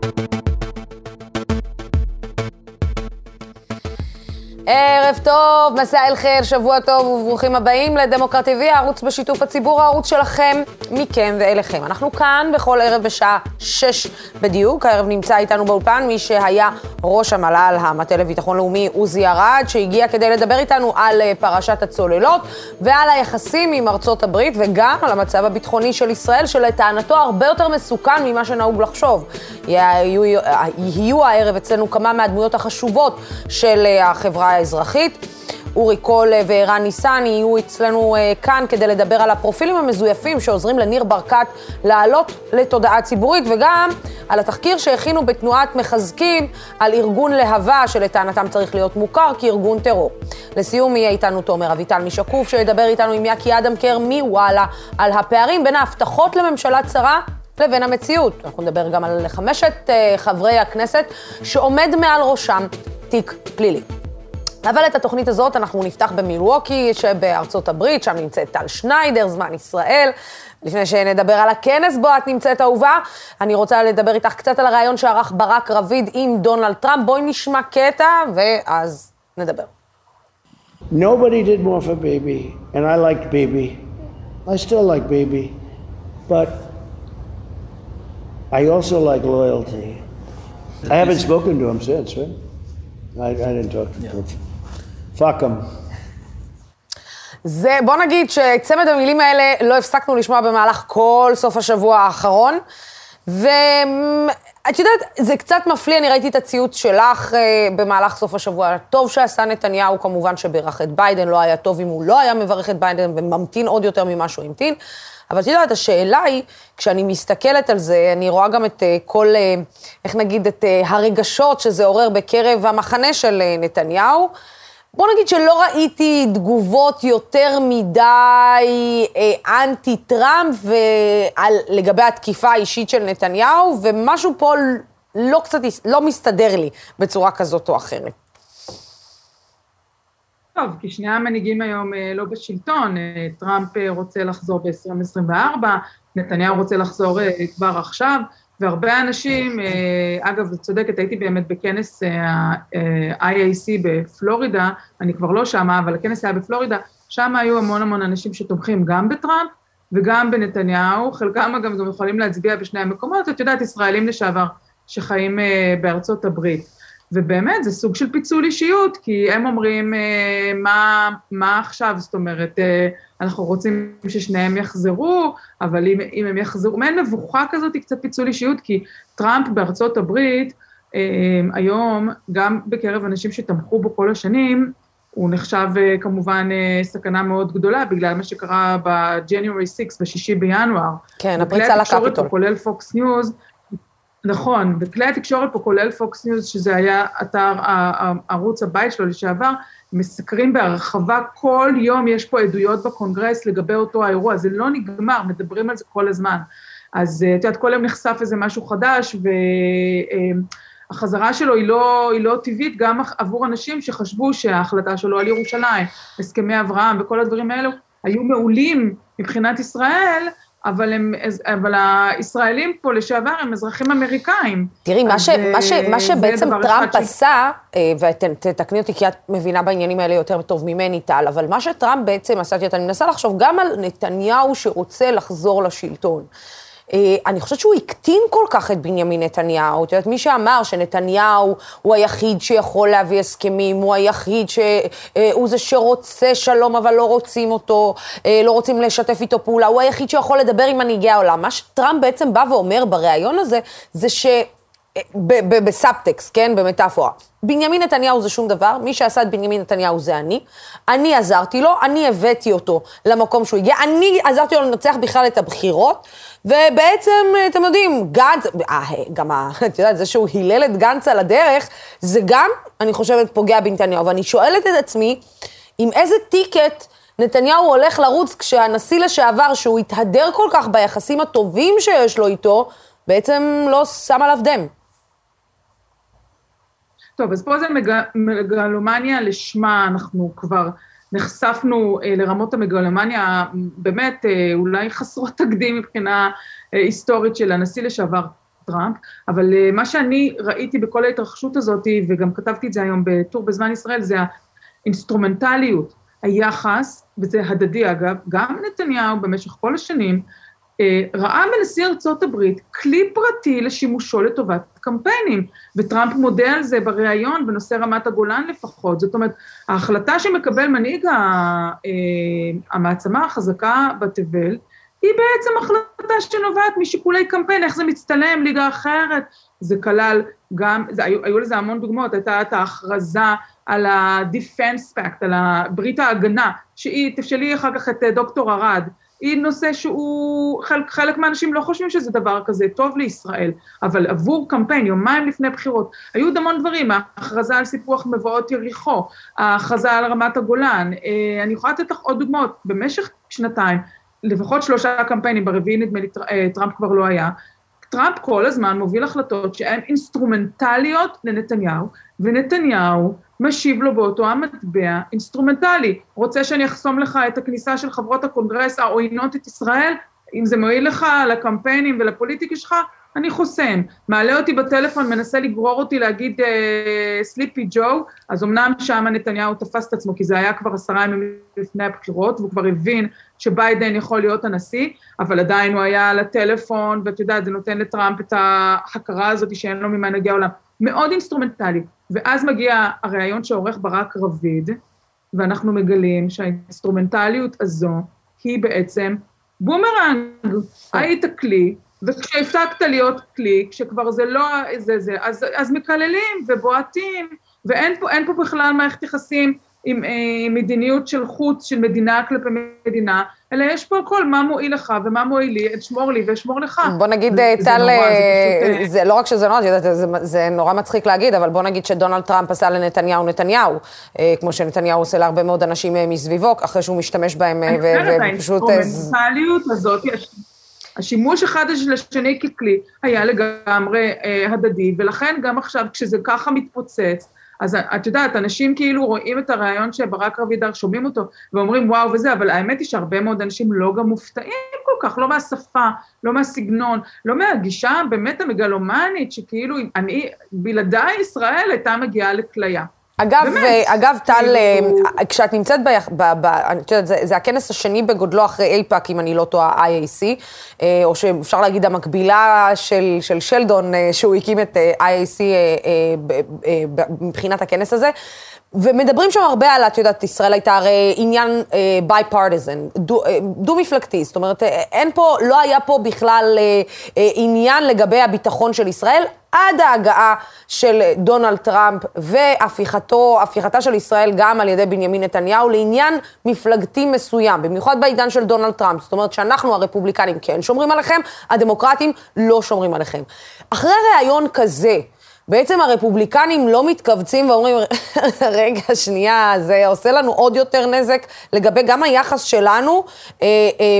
Thank you. ערב טוב, מסע אל חיל, שבוע טוב וברוכים הבאים לדמוקרט TV, הערוץ בשיתוף הציבור, הערוץ שלכם, מכם ואליכם. אנחנו כאן בכל ערב בשעה שש בדיוק. הערב נמצא איתנו באולפן מי שהיה ראש המל"ל, המטה לביטחון לאומי, עוזי ארד, שהגיע כדי לדבר איתנו על אה, פרשת הצוללות ועל היחסים עם ארצות הברית וגם על המצב הביטחוני של ישראל, שלטענתו הרבה יותר מסוכן ממה שנהוג לחשוב. יהיו, יהיו הערב אצלנו כמה מהדמויות החשובות של אה, החברה האזרחית. אורי קול וערן ניסן יהיו אצלנו uh, כאן כדי לדבר על הפרופילים המזויפים שעוזרים לניר ברקת לעלות לתודעה ציבורית וגם על התחקיר שהכינו בתנועת מחזקים על ארגון להבה שלטענתם צריך להיות מוכר כארגון טרור. לסיום יהיה איתנו תומר אביטל משקוף שידבר איתנו עם יקי אדמקר מוואלה על הפערים בין ההבטחות לממשלה צרה לבין המציאות. אנחנו נדבר גם על חמשת uh, חברי הכנסת שעומד מעל ראשם תיק פלילי. אבל את התוכנית הזאת אנחנו נפתח במילווקי שבארצות הברית, שם נמצאת טל שניידר, זמן ישראל. לפני שנדבר על הכנס בו את נמצאת אהובה, אני רוצה לדבר איתך קצת על הרעיון שערך ברק רביד עם דונלד טראמפ. בואי נשמע קטע ואז נדבר. Nobody did more for baby, and I liked baby. I still like baby, but I also like loyalty. I haven't spoken to him since, right? I, I didn't talk to him. Fuck him. זה, בוא נגיד שצמד המילים האלה לא הפסקנו לשמוע במהלך כל סוף השבוע האחרון. ואת יודעת, זה קצת מפליא, אני ראיתי את הציוץ שלך אה, במהלך סוף השבוע. טוב שעשה נתניהו, כמובן שברך את ביידן, לא היה טוב אם הוא לא היה מברך את ביידן וממתין עוד יותר ממה שהוא המתין. אבל את יודעת, השאלה היא, כשאני מסתכלת על זה, אני רואה גם את uh, כל, uh, איך נגיד, את uh, הרגשות שזה עורר בקרב המחנה של uh, נתניהו. בוא נגיד שלא ראיתי תגובות יותר מדי אה, אנטי טראמפ ועל, לגבי התקיפה האישית של נתניהו, ומשהו פה לא קצת, לא מסתדר לי בצורה כזאת או אחרת. טוב, כי שני המנהיגים היום אה, לא בשלטון, אה, טראמפ אה, רוצה לחזור ב-2024, נתניהו רוצה לחזור כבר עכשיו, והרבה אנשים, אגב, את צודקת, הייתי באמת בכנס ה-IAC בפלורידה, אני כבר לא שמה, אבל הכנס היה בפלורידה, שם היו המון המון אנשים שתומכים גם בטראמפ וגם בנתניהו, חלקם אגב גם יכולים להצביע בשני המקומות, את יודעת, ישראלים לשעבר שחיים בארצות הברית. ובאמת, זה סוג של פיצול אישיות, כי הם אומרים, אה, מה, מה עכשיו? זאת אומרת, אה, אנחנו רוצים ששניהם יחזרו, אבל אם, אם הם יחזרו, מעין מבוכה כזאת, היא קצת פיצול אישיות, כי טראמפ בארצות הברית, אה, היום, גם בקרב אנשים שתמכו בו כל השנים, הוא נחשב כמובן סכנה מאוד גדולה, בגלל מה שקרה ב-January 6, בשישי בינואר. כן, הפריצה לקפיטול. כולל פוקס ניוז, נכון, וכלי התקשורת פה, כולל פוקס ניוז, שזה היה אתר ערוץ הבית שלו לשעבר, מסקרים בהרחבה, כל יום יש פה עדויות בקונגרס לגבי אותו האירוע, זה לא נגמר, מדברים על זה כל הזמן. אז אה, את יודעת, כל יום נחשף איזה משהו חדש, והחזרה שלו היא לא, היא לא טבעית גם עבור אנשים שחשבו שההחלטה שלו על ירושלים, הסכמי אברהם וכל הדברים האלו, היו מעולים מבחינת ישראל, אבל, הם, אבל הישראלים פה לשעבר הם אזרחים אמריקאים. תראי, מה, ש, מה, ש, מה שבעצם טראמפ עשה, ש... אה, ותתקני אותי כי את מבינה בעניינים האלה יותר טוב ממני, טל, אבל מה שטראמפ בעצם עשה, אני מנסה לחשוב גם על נתניהו שרוצה לחזור לשלטון. אה, אני חושבת שהוא הקטין כל כך את בנימין נתניהו. את יודעת, מי שאמר שנתניהו הוא היחיד שיכול להביא הסכמים, הוא היחיד שהוא אה, זה שרוצה שלום אבל לא רוצים אותו, אה, לא רוצים לשתף איתו פעולה, הוא היחיד שיכול לדבר עם מנהיגי העולם. מה שטראמפ בעצם בא ואומר בריאיון הזה, זה ש... בסאבטקסט, כן? במטאפורה. בנימין נתניהו זה שום דבר, מי שעשה את בנימין נתניהו זה אני. אני עזרתי לו, אני הבאתי אותו למקום שהוא הגיע, אני עזרתי לו לנצח בכלל את הבחירות, ובעצם, אתם יודעים, גנץ, אה, גם, את יודעת, זה שהוא הילל את גנץ על הדרך, זה גם, אני חושבת, פוגע בנתניהו. ואני שואלת את עצמי, עם איזה טיקט נתניהו הולך לרוץ כשהנשיא לשעבר, שהוא התהדר כל כך ביחסים הטובים שיש לו איתו, בעצם לא שם עליו דם. טוב, אז פה זה מג... מגלומניה לשמה, אנחנו כבר נחשפנו אה, לרמות המגלומניה באמת אה, אולי חסרות תקדים מבחינה אה, היסטורית של הנשיא לשעבר טראמפ, אבל uh, מה שאני ראיתי בכל ההתרחשות הזאת, וגם כתבתי את זה היום בטור בזמן ישראל, זה האינסטרומנטליות, היחס, וזה הדדי אגב, גם נתניהו במשך כל השנים, אה, ראה בנשיא ארצות הברית כלי פרטי לשימושו לטובת קמפיינים, וטראמפ מודה על זה בריאיון בנושא רמת הגולן לפחות. זאת אומרת, ההחלטה שמקבל מנהיג אה, המעצמה החזקה בתבל, היא בעצם החלטה שנובעת משיקולי קמפיין, איך זה מצטלם, ליגה אחרת. זה כלל גם, זה, היו, היו לזה המון דוגמאות, הייתה את ההכרזה על ה-defense pact, על ברית ההגנה, שהיא, תשאלי אחר כך את דוקטור ארד, היא נושא שהוא, חלק, חלק מהאנשים לא חושבים שזה דבר כזה טוב לישראל, אבל עבור קמפיין, יומיים לפני בחירות, היו עוד המון דברים, ההכרזה על סיפוח מבואות יריחו, ההכרזה על רמת הגולן, אה, אני יכולה לתת לך עוד דוגמאות, במשך שנתיים, לפחות שלושה קמפיינים, ברביעי נדמה לי אה, טראמפ כבר לא היה, טראמפ כל הזמן מוביל החלטות שהן אינסטרומנטליות לנתניהו, ונתניהו משיב לו באותו המטבע אינסטרומנטלי. רוצה שאני אחסום לך את הכניסה של חברות הקונגרס העוינות את ישראל? אם זה מועיל לך לקמפיינים ולפוליטיקה שלך, אני חוסם. מעלה אותי בטלפון, מנסה לגרור אותי להגיד Sleepy אה, Joe, אז אמנם שם נתניהו תפס את עצמו, כי זה היה כבר עשרה ימים לפני הבחירות, והוא כבר הבין שביידן יכול להיות הנשיא, אבל עדיין הוא היה על הטלפון, ואת יודעת, זה נותן לטראמפ את ההכרה הזאת שאין לו ממנהיגי העולם. מאוד אינסטרומנטלי. ואז מגיע הריאיון שעורך ברק רביד, ואנחנו מגלים שהאינסטרומנטליות הזו היא בעצם בומרנג, היית כלי, וכשהפסקת להיות כלי, כשכבר זה לא זה זה, אז, אז מקללים ובועטים, ואין פה, פה בכלל מערכת יחסים עם אה, מדיניות של חוץ, של מדינה כלפי מדינה, אלא יש פה הכל, מה מועיל לך ומה מועיל לי, שמור לי ואשמור לך. בוא נגיד, טל, זה, זה, אה, פשוט... זה לא רק שזה נורא, זה, זה, זה נורא מצחיק להגיד, אבל בוא נגיד שדונלד טראמפ עשה לנתניהו נתניהו, אה, כמו שנתניהו עושה להרבה מאוד אנשים מסביבו, אחרי שהוא משתמש בהם, ופשוט... האינסטרומנטליות הזאת, השימוש אחד לשני ככלי היה לגמרי הדדי, ולכן גם עכשיו, כשזה ככה מתפוצץ, אז את יודעת, אנשים כאילו רואים את הרעיון שברק רבידר, שומעים אותו, ואומרים וואו וזה, אבל האמת היא שהרבה מאוד אנשים לא גם מופתעים כל כך, לא מהשפה, לא מהסגנון, לא מהגישה באמת המגלומנית, שכאילו אני, בלעדיי ישראל הייתה מגיעה לכליה. אגב, באמת, אגב, טל, כאילו... כשאת נמצאת, ב, ב, ב, אני יודעת, זה, זה הכנס השני בגודלו אחרי אייפאק, אם אני לא טועה, IAC, אה, או שאפשר להגיד המקבילה של, של שלדון, אה, שהוא הקים את IAC מבחינת הכנס הזה. ומדברים שם הרבה על, את יודעת, ישראל הייתה הרי עניין bipartisan, דו-מפלגתי, זאת אומרת, אין פה, לא היה פה בכלל אה, אה, עניין לגבי הביטחון של ישראל, עד ההגעה של דונלד טראמפ והפיכתו, הפיכתה של ישראל גם על ידי בנימין נתניהו לעניין מפלגתי מסוים, במיוחד בעידן של דונלד טראמפ. זאת אומרת שאנחנו הרפובליקנים כן שומרים עליכם, הדמוקרטים לא שומרים עליכם. אחרי ראיון כזה, בעצם הרפובליקנים לא מתכווצים ואומרים, רגע, שנייה, זה עושה לנו עוד יותר נזק לגבי גם היחס שלנו אה, אה,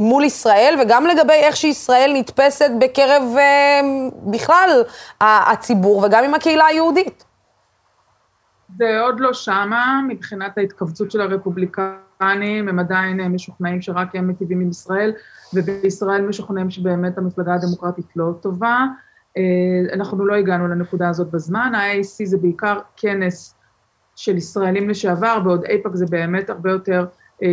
מול ישראל, וגם לגבי איך שישראל נתפסת בקרב אה, בכלל הציבור, וגם עם הקהילה היהודית. זה עוד לא שמה, מבחינת ההתכווצות של הרפובליקנים, הם עדיין משוכנעים שרק הם מטיבים עם ישראל, ובישראל משוכנעים שבאמת המפלגה הדמוקרטית לא טובה. אה, אנחנו לא הגענו לנקודה הזאת בזמן, ה-IAC זה בעיקר כנס של ישראלים לשעבר, בעוד אייפאק זה באמת הרבה יותר אה,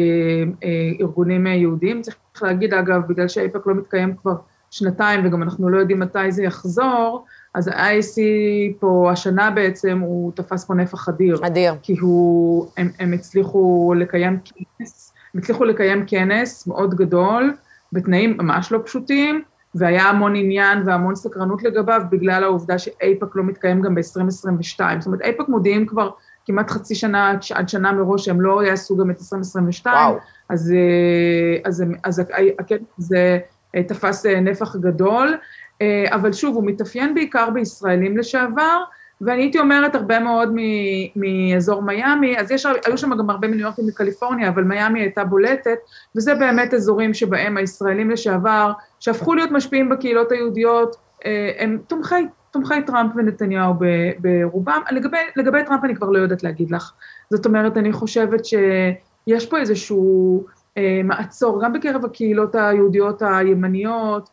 אה, ארגונים יהודיים. צריך להגיד, אגב, בגלל שאייפאק לא מתקיים כבר שנתיים וגם אנחנו לא יודעים מתי זה יחזור, אז ה-IAC פה השנה בעצם, הוא תפס פה נפח אדיר. אדיר. כי הוא, הם, הם הצליחו לקיים כנס, הם הצליחו לקיים כנס מאוד גדול, בתנאים ממש לא פשוטים, והיה המון עניין והמון סקרנות לגביו, בגלל העובדה שאייפאק לא מתקיים גם ב-2022. זאת אומרת, אייפאק מודיעים כבר כמעט חצי שנה עד שנה מראש שהם לא יעשו גם את 2022, וואו. אז, אה, אז, אז הזה אה, תפס אה, נפח גדול, אבל שוב, הוא מתאפיין בעיקר בישראלים לשעבר, ואני הייתי אומרת הרבה מאוד מאזור מיאמי, אז יש, היו שם גם הרבה מניו יורק ומקליפורניה, אבל מיאמי הייתה בולטת, וזה באמת אזורים שבהם הישראלים לשעבר, שהפכו להיות משפיעים בקהילות היהודיות, אה, הם תומכי, תומכי טראמפ ונתניהו ברובם. לגבי, לגבי טראמפ אני כבר לא יודעת להגיד לך. זאת אומרת, אני חושבת שיש פה איזשהו אה, מעצור, גם בקרב הקהילות היהודיות הימניות,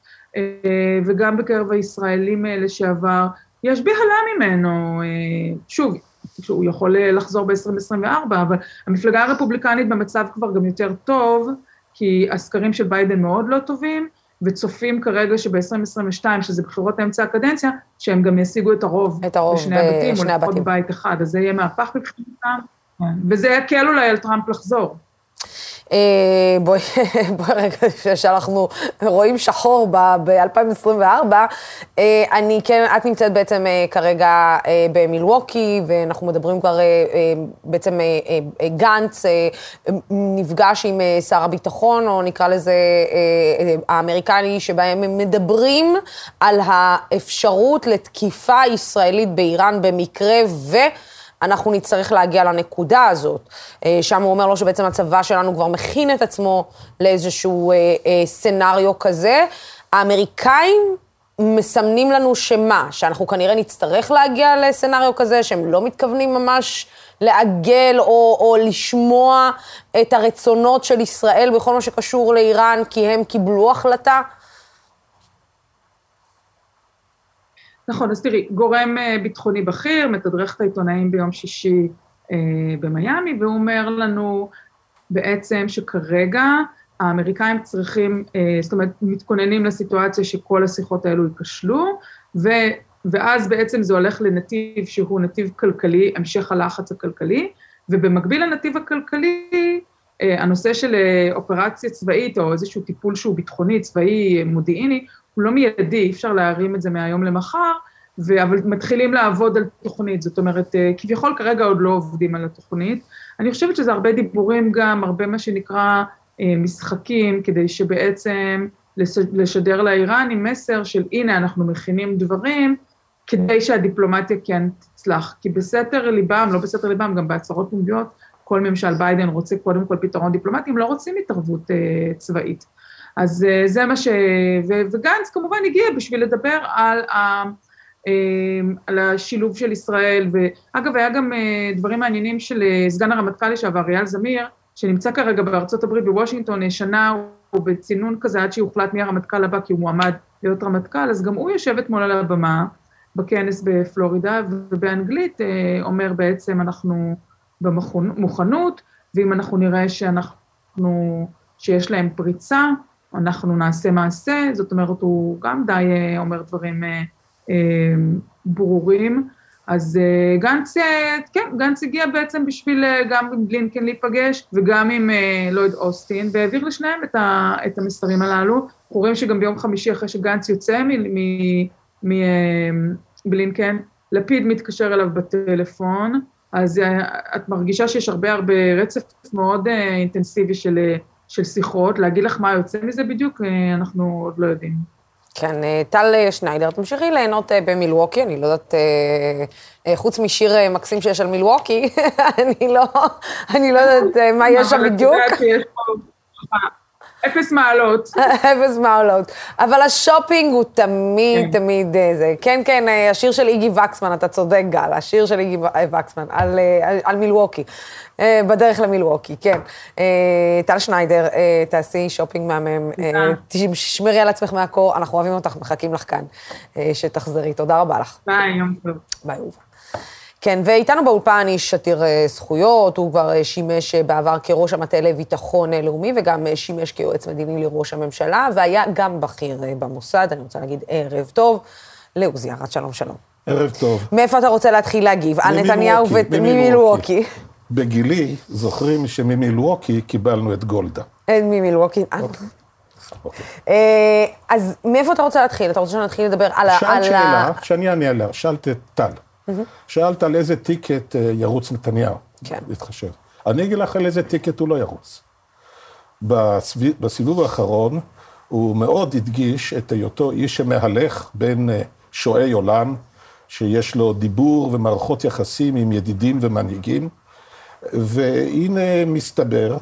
וגם בקרב הישראלים לשעבר, יש בהלה ממנו, שוב, שהוא יכול יכול ב-2024, אבל המפלגה הרפובליקנית במצב כבר גם יותר טוב, כי הסקרים של ביידן מאוד לא טובים, וצופים כרגע שב-2022, שזה בחירות אמצע הקדנציה, שהם גם ישיגו את הרוב, את הרוב בשני הבתים, או לפחות בבית אחד, אז זה יהיה מהפך מבחינתם, כן. וזה יקל אולי על טראמפ לחזור. אה, בואי, בואי רגע, שאנחנו רואים שחור ב-2024, אה, אני כן, את נמצאת בעצם אה, כרגע במילווקי, ואנחנו מדברים כבר, בעצם גנץ נפגש עם שר הביטחון, או נקרא לזה האמריקני, שבהם הם מדברים על האפשרות לתקיפה ישראלית באיראן במקרה ו... אנחנו נצטרך להגיע לנקודה הזאת. אה, שם הוא אומר לו שבעצם הצבא שלנו כבר מכין את עצמו לאיזשהו אה, אה, סצנריו כזה. האמריקאים מסמנים לנו שמה? שאנחנו כנראה נצטרך להגיע לסצנריו כזה, שהם לא מתכוונים ממש לעגל או, או לשמוע את הרצונות של ישראל בכל מה שקשור לאיראן, כי הם קיבלו החלטה? נכון, אז תראי, גורם אה, ביטחוני בכיר מתדרך את העיתונאים ביום שישי אה, במיאמי, והוא אומר לנו בעצם שכרגע האמריקאים צריכים, אה, זאת אומרת, מתכוננים לסיטואציה שכל השיחות האלו ייכשלו, ו, ואז בעצם זה הולך לנתיב שהוא נתיב כלכלי, המשך הלחץ הכלכלי, ובמקביל לנתיב הכלכלי, אה, הנושא של אה, אופרציה צבאית או איזשהו טיפול שהוא ביטחוני, צבאי, מודיעיני, הוא לא מיידי, אי אפשר להרים את זה מהיום למחר, ו... אבל מתחילים לעבוד על תוכנית, זאת אומרת, אה, כביכול כרגע עוד לא עובדים על התוכנית. אני חושבת שזה הרבה דיבורים גם, הרבה מה שנקרא אה, משחקים, כדי שבעצם לשדר לאיראנים מסר של הנה, אנחנו מכינים דברים, כדי שהדיפלומטיה כן תצלח. כי בסתר ליבם, לא בסתר ליבם, גם בהצהרות פומביות, כל ממשל ביידן רוצה קודם כל פתרון דיפלומטי, הם לא רוצים התערבות אה, צבאית. אז אה, זה מה ש... וגנץ כמובן הגיע בשביל לדבר על, ה... אה, על השילוב של ישראל, ואגב, היה גם אה, דברים מעניינים של סגן הרמטכ"ל לשעבר, אייל זמיר, שנמצא כרגע בארצות הברית בוושינגטון, שנה הוא בצינון כזה עד שיוחלט מי הרמטכ"ל הבא, כי הוא מועמד להיות רמטכ"ל, אז גם הוא יושב אתמול על הבמה בכנס בפלורידה, ובאנגלית אומר בעצם אנחנו במוכנות, ואם אנחנו נראה שאנחנו, שיש להם פריצה, אנחנו נעשה מעשה, זאת אומרת, הוא גם די אה, אומר דברים אה, אה, ברורים. אז גנץ, כן, גנץ הגיע בעצם בשביל גם עם בלינקן להיפגש וגם עם לויד אוסטין, והעביר לשניהם את, ה, את המסרים הללו. אנחנו רואים שגם ביום חמישי אחרי שגנץ יוצא מבלינקן, לפיד מתקשר אליו בטלפון, אז את מרגישה שיש הרבה הרבה רצף מאוד אינטנסיבי של של שיחות, להגיד לך מה יוצא מזה בדיוק, אה, אנחנו עוד לא יודעים. כן, אה, טל אה, שניידר, תמשיכי ליהנות במילווקי, אני לא יודעת, חוץ משיר מקסים שיש על מילווקי, אני לא, אני לא יודעת מה יש שם בדיוק. אפס מעלות. אפס מעלות. אבל השופינג הוא תמיד, כן. תמיד זה. כן, כן, השיר של איגי וקסמן, אתה צודק, גל, השיר של איגי וקסמן, על, על, על מילווקי. אה, בדרך למילווקי, כן. אה, טל שניידר, אה, תעשי שופינג מהמם, תשמרי על עצמך מהקור, אנחנו אוהבים אותך, מחכים לך כאן, שתחזרי. תודה רבה לך. ביי, יום טוב. ביי, אהובה. כן, ואיתנו באולפן איש עתיר זכויות, הוא כבר שימש בעבר כראש המטה לביטחון לאומי וגם שימש כיועץ מדיני לראש הממשלה, והיה גם בכיר במוסד, אני רוצה להגיד ערב טוב, לעוזי ארד, שלום שלום. ערב טוב. מאיפה אתה רוצה להתחיל להגיב? על נתניהו וממילווקי. בגילי זוכרים שממילווקי קיבלנו את גולדה. ממילווקי, אה. אוקיי. אה, אז מאיפה אתה רוצה להתחיל? אתה רוצה שנתחיל לדבר על ה... שאלת שאלה, שאני אענה עליה, שאלת את טל. שאלת על איזה טיקט אה, ירוץ נתניהו. כן. להתחשב. אני אגיד לך על איזה טיקט הוא לא ירוץ. בסיבוב האחרון, הוא מאוד הדגיש את היותו איש שמהלך בין שועי עולם, שיש לו דיבור ומערכות יחסים עם ידידים ומנהיגים, והנה מסתבר,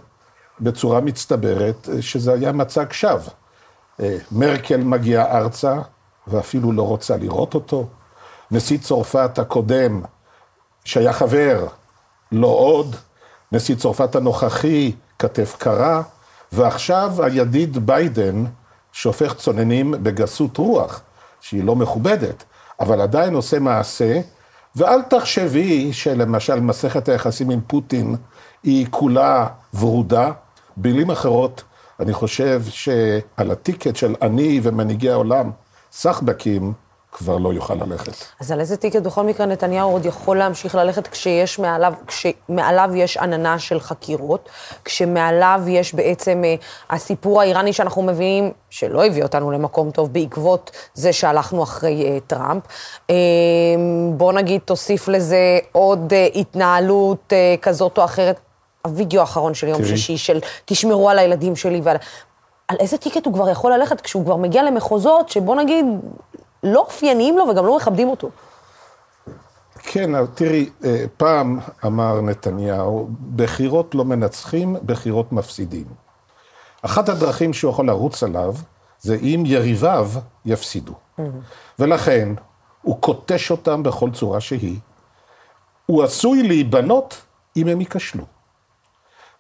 בצורה מצטברת, שזה היה מצג שווא. אה, מרקל מגיעה ארצה, ואפילו לא רוצה לראות אותו. נשיא צרפת הקודם, שהיה חבר, לא עוד. נשיא צרפת הנוכחי, כתף קרה. ועכשיו הידיד ביידן שהופך צוננים בגסות רוח, שהיא לא מכובדת, אבל עדיין עושה מעשה, ואל תחשבי שלמשל מסכת היחסים עם פוטין היא כולה ורודה. במילים אחרות, אני חושב שעל הטיקט של אני ומנהיגי העולם, סחבקים, כבר לא יוכל ללכת. אז על איזה טיקט בכל מקרה נתניהו עוד יכול להמשיך ללכת כשיש מעליו, כשמעליו יש עננה של חקירות, כשמעליו יש בעצם אה, הסיפור האיראני שאנחנו מביאים, שלא הביא אותנו למקום טוב בעקבות זה שהלכנו אחרי אה, טראמפ. אה, בוא נגיד, תוסיף לזה עוד אה, התנהלות אה, כזאת או אחרת. הווידאו האחרון של יום. שישי, של תשמרו על הילדים שלי ועל... על איזה טיקט הוא כבר יכול ללכת כשהוא כבר מגיע למחוזות שבוא נגיד, לא אופייניים לו וגם לא מכבדים אותו. כן, אבל תראי, אה, פעם אמר נתניהו, בחירות לא מנצחים, בחירות מפסידים. אחת הדרכים שהוא יכול לרוץ עליו, זה אם יריביו יפסידו. ולכן, הוא קוטש אותם בכל צורה שהיא. הוא עשוי להיבנות אם הם ייכשלו.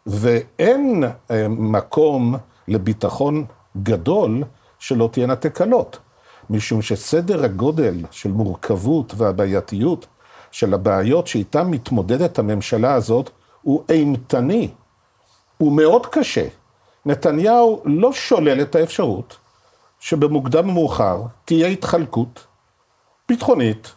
ואין אה, מקום לביטחון גדול שלא תהיינה תקלות. משום שסדר הגודל של מורכבות והבעייתיות של הבעיות שאיתן מתמודדת הממשלה הזאת הוא אימתני. הוא מאוד קשה. נתניהו לא שולל את האפשרות שבמוקדם או מאוחר תהיה התחלקות ביטחונית,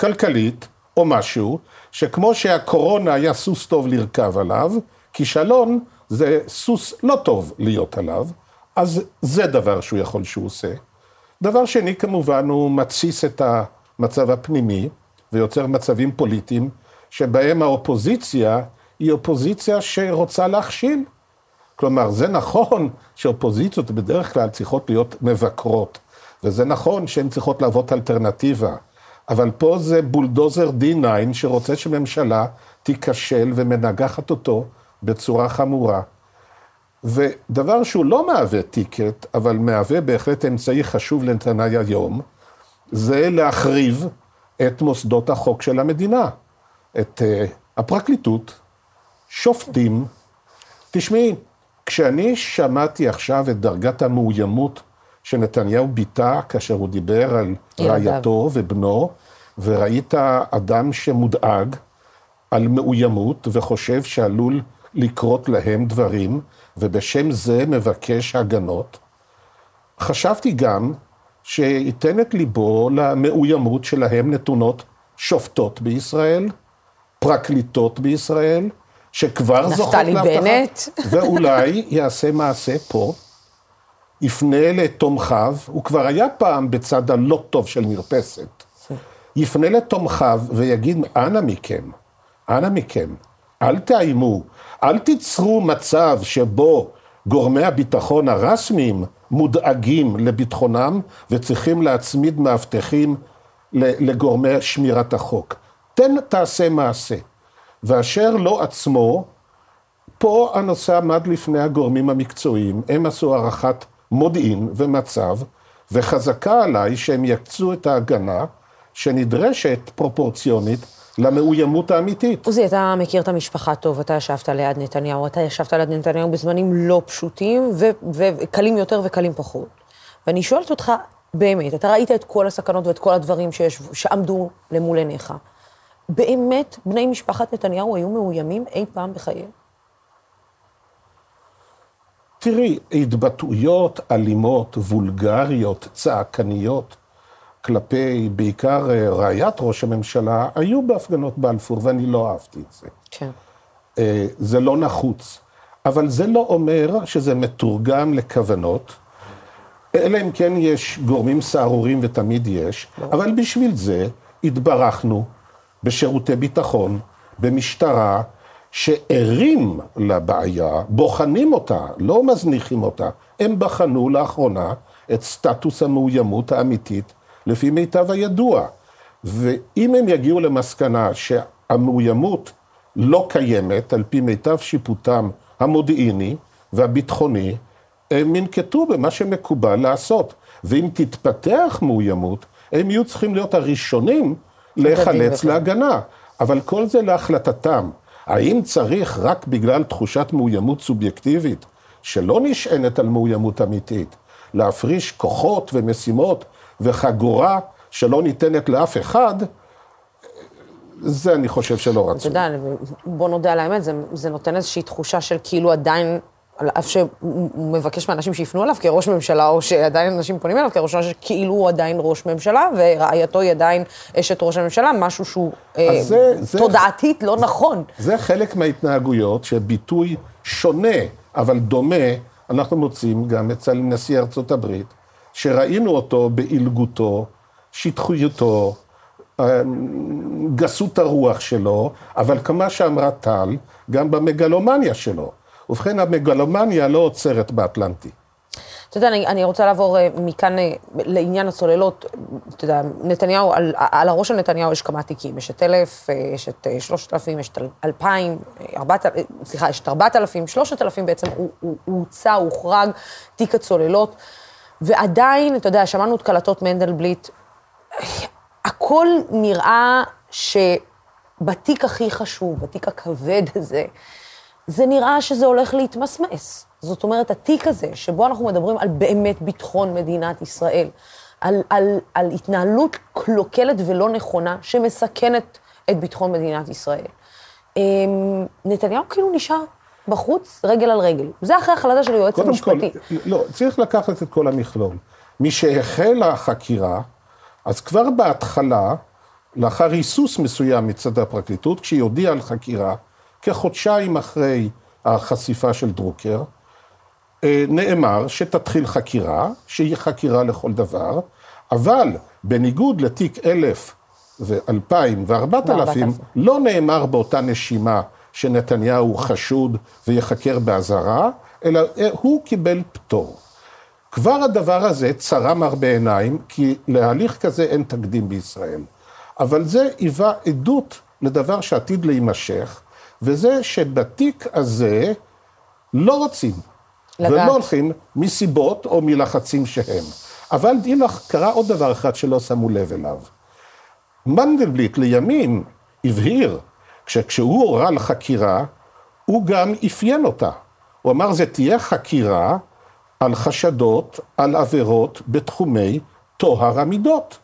כלכלית או משהו, שכמו שהקורונה היה סוס טוב לרכב עליו, כישלון זה סוס לא טוב להיות עליו, אז זה דבר שהוא יכול שהוא עושה. דבר שני, כמובן, הוא מתסיס את המצב הפנימי ויוצר מצבים פוליטיים שבהם האופוזיציה היא אופוזיציה שרוצה להכשיל. כלומר, זה נכון שאופוזיציות בדרך כלל צריכות להיות מבקרות, וזה נכון שהן צריכות להוות אלטרנטיבה, אבל פה זה בולדוזר D9 שרוצה שממשלה תיכשל ומנגחת אותו בצורה חמורה. ודבר שהוא לא מהווה טיקט, אבל מהווה בהחלט אמצעי חשוב לנתניה היום, זה להחריב את מוסדות החוק של המדינה, את uh, הפרקליטות, שופטים. תשמעי, כשאני שמעתי עכשיו את דרגת המאוימות שנתניהו ביטא כאשר הוא דיבר על. רעייתו ובנו, וראית אדם שמודאג על מאוימות וחושב שעלול לקרות להם דברים, ובשם זה מבקש הגנות. חשבתי גם שייתן את ליבו למאוימות שלהם נתונות שופטות בישראל, פרקליטות בישראל, שכבר זוכות נפתלי להבטחה, בנט. ואולי יעשה מעשה פה, יפנה לתומכיו, הוא כבר היה פעם בצד הלא טוב של מרפסת, יפנה לתומכיו ויגיד, אנא מכם, אנא מכם, אל תאיימו, אל תיצרו מצב שבו גורמי הביטחון הרשמיים מודאגים לביטחונם וצריכים להצמיד מאבטחים לגורמי שמירת החוק. תן תעשה מעשה. ואשר לא עצמו, פה הנושא עמד לפני הגורמים המקצועיים, הם עשו הערכת מודיעין ומצב, וחזקה עליי שהם יקצו את ההגנה שנדרשת פרופורציונית למאוימות האמיתית. עוזי, אתה מכיר את המשפחה טוב, אתה ישבת ליד נתניהו, אתה ישבת ליד נתניהו בזמנים לא פשוטים, ו- וקלים יותר וקלים פחות. ואני שואלת אותך, באמת, אתה ראית את כל הסכנות ואת כל הדברים שיש, שעמדו למול עיניך. באמת בני משפחת נתניהו היו מאוימים אי פעם בחייהם? תראי, התבטאויות אלימות, וולגריות, צעקניות, כלפי בעיקר אה, רעיית ראש הממשלה, היו בהפגנות בלפור, ואני לא אהבתי את זה. כן. אה, זה לא נחוץ. אבל זה לא אומר שזה מתורגם לכוונות, אלא אם כן יש גורמים סהרוריים, ותמיד יש, אבל בשביל זה התברכנו בשירותי ביטחון, במשטרה, שערים לבעיה, בוחנים אותה, לא מזניחים אותה. הם בחנו לאחרונה את סטטוס המאוימות האמיתית לפי מיטב הידוע. ואם הם יגיעו למסקנה שהמאוימות לא קיימת, על פי מיטב שיפוטם המודיעיני והביטחוני, הם ינקטו במה שמקובל לעשות. ואם תתפתח מאוימות, הם יהיו צריכים להיות הראשונים להיחלץ. להגנה. אבל כל זה להחלטתם. האם צריך רק בגלל תחושת מאוימות סובייקטיבית, שלא נשענת על מאוימות אמיתית, להפריש כוחות ומשימות וחגורה שלא ניתנת לאף אחד, זה אני חושב שלא אתה רצוי. יודע, בוא נודה על האמת, זה, זה נותן איזושהי תחושה של כאילו עדיין, על אף שהוא מבקש מאנשים שיפנו אליו כראש ממשלה, או שעדיין אנשים פונים אליו כראש ממשלה, שכאילו הוא עדיין ראש ממשלה, ורעייתו היא עדיין אשת ראש הממשלה, משהו שהוא אה, זה- זה- תודעתית לא נכון. זה חלק מההתנהגויות שביטוי שונה, אבל דומה, אנחנו מוצאים גם אצל נשיא ארצות הברית, שראינו אותו בעילגותו, שטחיותו, אה, גסות הרוח שלו, אבל כמה שאמרה טל, גם במגלומניה שלו. ובכן, המגלומניה לא עוצרת באטלנטי. אתה יודע, אני, אני רוצה לעבור אה, מכאן אה, לעניין הצוללות. אתה יודע, נתניהו, על, על הראש של נתניהו יש כמה תיקים. יש את אלף, יש את שלושת אלפים, יש את אל- אלפיים, ארבעת, אה, סליחה, יש את ארבעת אלפים, שלושת אלפים בעצם הוא הוצא, הוא הוחרג, תיק הצוללות. ועדיין, אתה יודע, שמענו את קלטות מנדלבליט, הכל נראה שבתיק הכי חשוב, בתיק הכבד הזה, זה נראה שזה הולך להתמסמס. זאת אומרת, התיק הזה, שבו אנחנו מדברים על באמת ביטחון מדינת ישראל, על, על, על התנהלות קלוקלת ולא נכונה, שמסכנת את ביטחון מדינת ישראל. אמ, נתניהו כאילו נשאר בחוץ, רגל על רגל. זה אחרי החלטה של היועץ קודם כל, המשפטי. לא, צריך לקחת את כל המכלול. משהחלה החקירה, אז כבר בהתחלה, לאחר היסוס מסוים מצד הפרקליטות, כשהיא הודיעה על חקירה, כחודשיים אחרי החשיפה של דרוקר, אה, נאמר שתתחיל חקירה, שהיא חקירה לכל דבר, אבל בניגוד לתיק אלף ואלפיים וארבעת אלפים, לא נאמר באותה נשימה שנתניהו חשוד ויחקר באזהרה, אלא אה, הוא קיבל פטור. כבר הדבר הזה צרם הרבה עיניים, כי להליך כזה אין תקדים בישראל. אבל זה היווה עדות לדבר שעתיד להימשך, וזה שבתיק הזה לא רוצים. לגעת. ולא הולכים מסיבות או מלחצים שהם. אבל דעי לך, קרה עוד דבר אחד שלא שמו לב אליו. מנדלבליט לימים הבהיר, שכשהוא הורה לחקירה, הוא גם אפיין אותה. הוא אמר, זה תהיה חקירה על חשדות, על עבירות בתחומי טוהר המידות.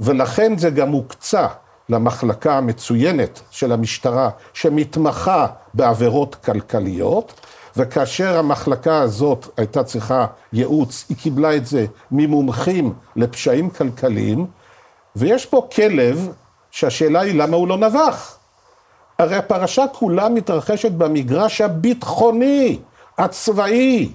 ולכן זה גם הוקצה למחלקה המצוינת של המשטרה, שמתמחה בעבירות כלכליות, וכאשר המחלקה הזאת הייתה צריכה ייעוץ, היא קיבלה את זה ממומחים לפשעים כלכליים, ויש פה כלב שהשאלה היא למה הוא לא נבח. הרי הפרשה כולה מתרחשת במגרש הביטחוני, הצבאי.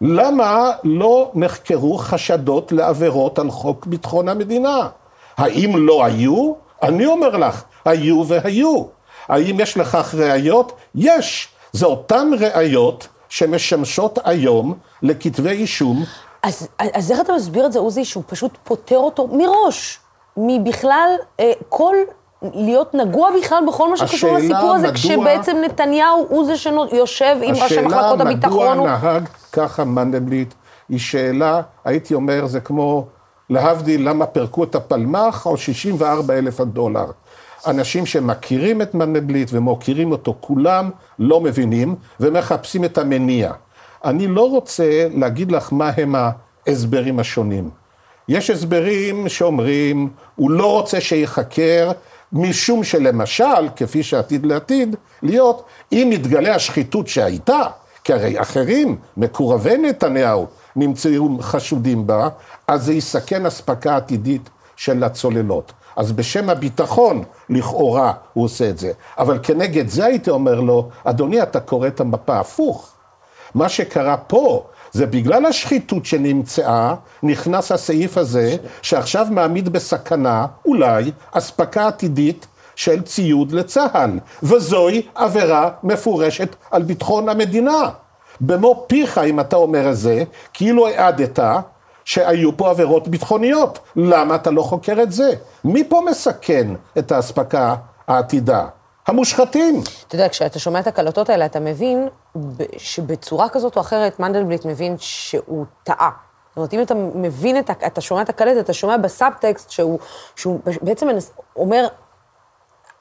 למה לא נחקרו חשדות לעבירות על חוק ביטחון המדינה? האם לא היו? אני אומר לך, היו והיו. האם יש לכך ראיות? יש. זה אותן ראיות שמשמשות היום לכתבי אישום. אז, אז איך אתה מסביר את זה, עוזי, שהוא פשוט פוטר אותו מראש, מבכלל אה, כל, להיות נגוע בכלל בכל מה שקשור לסיפור הזה, מדוע- כשבעצם נתניהו הוא זה שיושב עם ראשי מחלקות השאלה מדוע הביטחון. נהג ככה מנדלבליט, היא שאלה, הייתי אומר, זה כמו להבדיל למה פירקו את הפלמ"ח או 64 אלף הדולר. אנשים שמכירים את מנדלבליט ומוקירים אותו, כולם לא מבינים ומחפשים את המניע. אני לא רוצה להגיד לך מה הם ההסברים השונים. יש הסברים שאומרים, הוא לא רוצה שיחקר, משום שלמשל, כפי שעתיד לעתיד, להיות, אם יתגלה השחיתות שהייתה, כי הרי אחרים, מקורבי נתניהו, נמצאו חשודים בה, אז זה יסכן אספקה עתידית של הצוללות. אז בשם הביטחון, לכאורה, הוא עושה את זה. אבל כנגד זה הייתי אומר לו, אדוני, אתה קורא את המפה הפוך. מה שקרה פה, זה בגלל השחיתות שנמצאה, נכנס הסעיף הזה, שעכשיו מעמיד בסכנה, אולי, אספקה עתידית של ציוד לצה"ל. וזוהי עבירה מפורשת על ביטחון המדינה. במו פיך, אם אתה אומר את זה, כאילו העדת שהיו פה עבירות ביטחוניות. למה אתה לא חוקר את זה? מי פה מסכן את האספקה העתידה? המושחתים. אתה יודע, כשאתה שומע את הקלטות האלה, אתה מבין שבצורה כזאת או אחרת, מנדלבליט מבין שהוא טעה. זאת אומרת, אם אתה מבין, את, אתה שומע את הקלטת, אתה שומע בסאבטקסט שהוא, שהוא בעצם אומר,